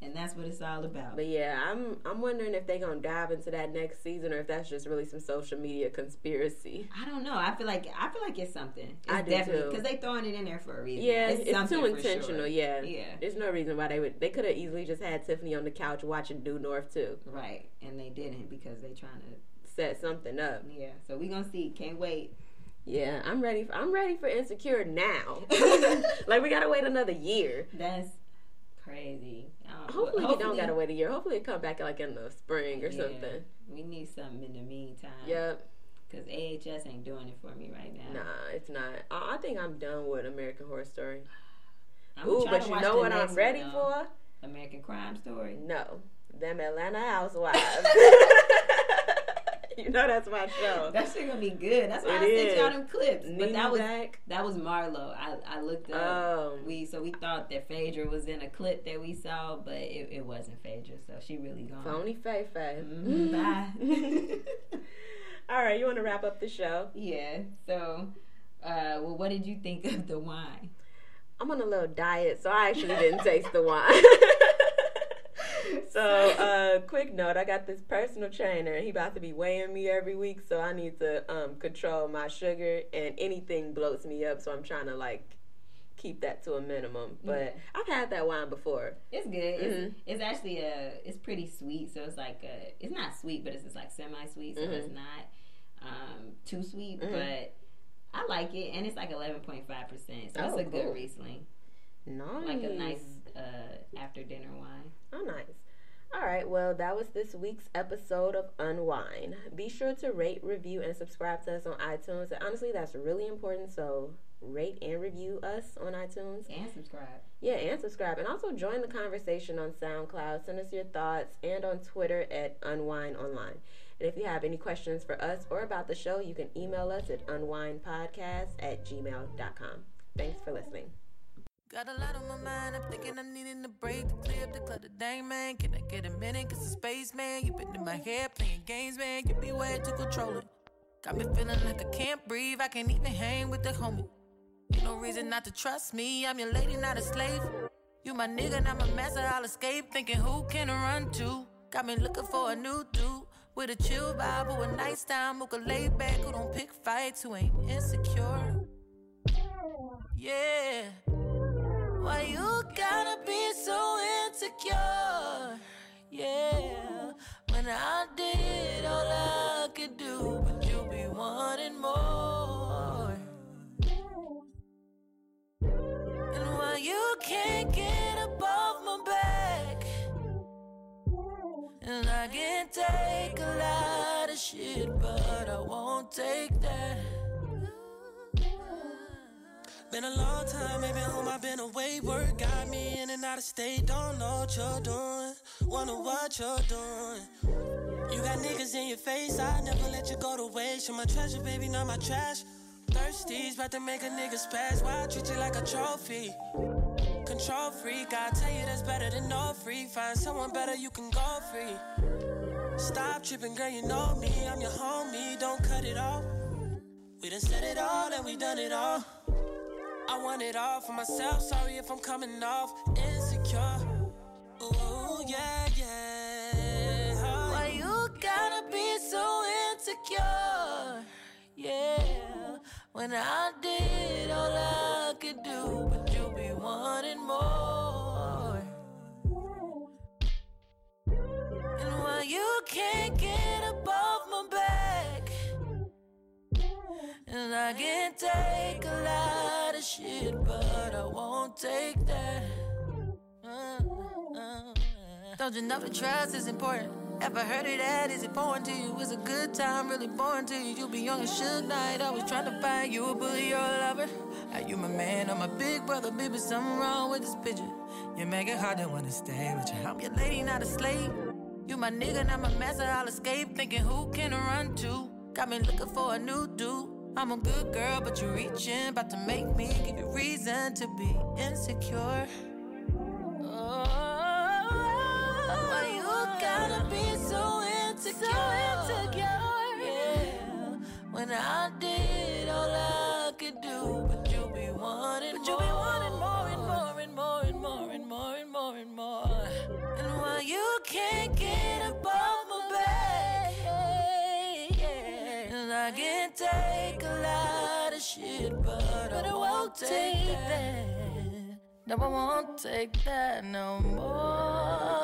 Speaker 3: and that's what it's all about.
Speaker 2: But yeah, I'm I'm wondering if they're gonna dive into that next season or if that's just really some social media conspiracy.
Speaker 3: I don't know. I feel like I feel like it's something. It's
Speaker 2: I do,
Speaker 3: definitely because they throwing it in there for a reason.
Speaker 2: Yeah, it's,
Speaker 3: something
Speaker 2: too intentional.
Speaker 3: sure.
Speaker 2: Yeah,
Speaker 3: Yeah.
Speaker 2: There's no reason why they would. They could have easily just had Tiffany on the couch watching Due North too.
Speaker 3: Right, and they didn't because they trying to.
Speaker 2: Set something up.
Speaker 3: Yeah, so we gonna see. Can't wait.
Speaker 2: Yeah, I'm ready. For, I'm ready for Insecure now. like we gotta wait another year.
Speaker 3: That's crazy. Um,
Speaker 2: Hopefully, we don't gotta wait a year. Hopefully, it come back like in the spring or
Speaker 3: Yeah.
Speaker 2: something.
Speaker 3: We need something in the meantime.
Speaker 2: Yep.
Speaker 3: Because AHS ain't doing it for me right now.
Speaker 2: Nah, it's not. I, I think I'm done with American Horror Story.
Speaker 3: I'm
Speaker 2: Ooh, but you know what I'm ready
Speaker 3: one,
Speaker 2: for?
Speaker 3: American Crime Story.
Speaker 2: No, them Atlanta Housewives. you know that's my show.
Speaker 3: That shit gonna be good. That's why
Speaker 2: It
Speaker 3: I sent y'all them clips. But that was
Speaker 2: back.
Speaker 3: that was Marlo. I, I looked up.
Speaker 2: Um,
Speaker 3: we so we thought that Phaedra was in a clip that we saw, but it, it wasn't Phaedra. So she really gone.
Speaker 2: phony Fay Fay.
Speaker 3: Mhm, bye.
Speaker 2: All right, you want to wrap up the show?
Speaker 3: yeah. So, uh, well, what did you think of the wine?
Speaker 2: I'm on a little diet, so I actually didn't taste the wine. so, uh, quick note: I got this personal trainer, and he about to be weighing me every week, so I need to um, control my sugar, and anything bloats me up. So I'm trying to like keep that to a minimum. But I've had that wine before.
Speaker 3: It's good. It's,
Speaker 2: Mhm.
Speaker 3: it's actually a. It's pretty sweet. So it's like a. It's not sweet, but it's just like semi sweet. So it's not um, too sweet,
Speaker 2: Mhm.
Speaker 3: but I like it, and it's like eleven point five percent. So
Speaker 2: Oh,
Speaker 3: it's a
Speaker 2: cool.
Speaker 3: good Riesling,
Speaker 2: Nice,
Speaker 3: like a nice uh, after dinner wine.
Speaker 2: Oh, nice. All right, well, that was this week's episode of Unwine. Be sure to rate, review, and subscribe to us on iTunes. And honestly, that's really important. So, rate and review us on iTunes.
Speaker 3: And subscribe.
Speaker 2: Yeah, and subscribe. And also join the conversation on SoundCloud. Send us your thoughts and on Twitter at Unwine Online. And if you have any questions for us or about the show, you can email us at unwindpodcast at gmail.com. Thanks for listening.
Speaker 1: Got a lot on my mind, I'm thinking I'm needing a break to clear up the clutter. Dang, man, can I get a minute? Cause the space, man, you been in my head playing games, man. You be way to control it. Got me feeling like I can't breathe, I can't even hang with the homie. No reason not to trust me, I'm your lady, not a slave. You my nigga, not my master, I'll escape. Thinking who can I run to? Got me looking for a new dude. With a chill vibe or a nice time, who can lay back, who don't pick fights, who ain't insecure. Yeah. Why you gotta be so insecure? Yeah. When I did all I could do, but you be wanting more. And why you can't get above my back? And I can take a lot of shit, but I won't take that.
Speaker 4: Been a long time, maybe home, I've been away. Work got me in and out of state. Don't know what you're doing. Wonder what you're doing. You got niggas in your face, I never let you go to waste. You're my treasure, baby, not my trash. Thirsty's about to make a nigga spaz. Why I treat you like a trophy? Control freak, I tell you that's better than no free. Find someone better, you can go free. Stop tripping, girl, you know me. I'm your homie, don't cut it off. We done said it all and we done it all. I want it all for myself. Sorry if I'm coming off insecure. Ooh, yeah, yeah.
Speaker 1: Why you gotta be so insecure? Yeah, when I did all I could do, but you be wanting more. And why you can't get above my back? And I can take a lot of shit, but I won't take that. Uh, uh. Don't you know the trust is important? Ever heard of that? Is it foreign to you? Is a good time really boring to you? You be young and shook night, always trying to find you a bully a lover. Are you my man or my big brother? Baby, something wrong with this picture. You make it hard to wanna stay with you. I'm your lady, not a slave. You my nigga, not my master. I'll escape, thinking who can I run to? Got me looking for a new dude. I'm a good girl, but you're reaching, about to make me give you reason to be insecure. Oh, why you gotta be so insecure? So insecure, yeah. When I did all I could do, but you be wanting, but you be wanting more and more and more and more and more and more and more. And why you can't get above shit, but, I won't take that. No, I won't take that no more.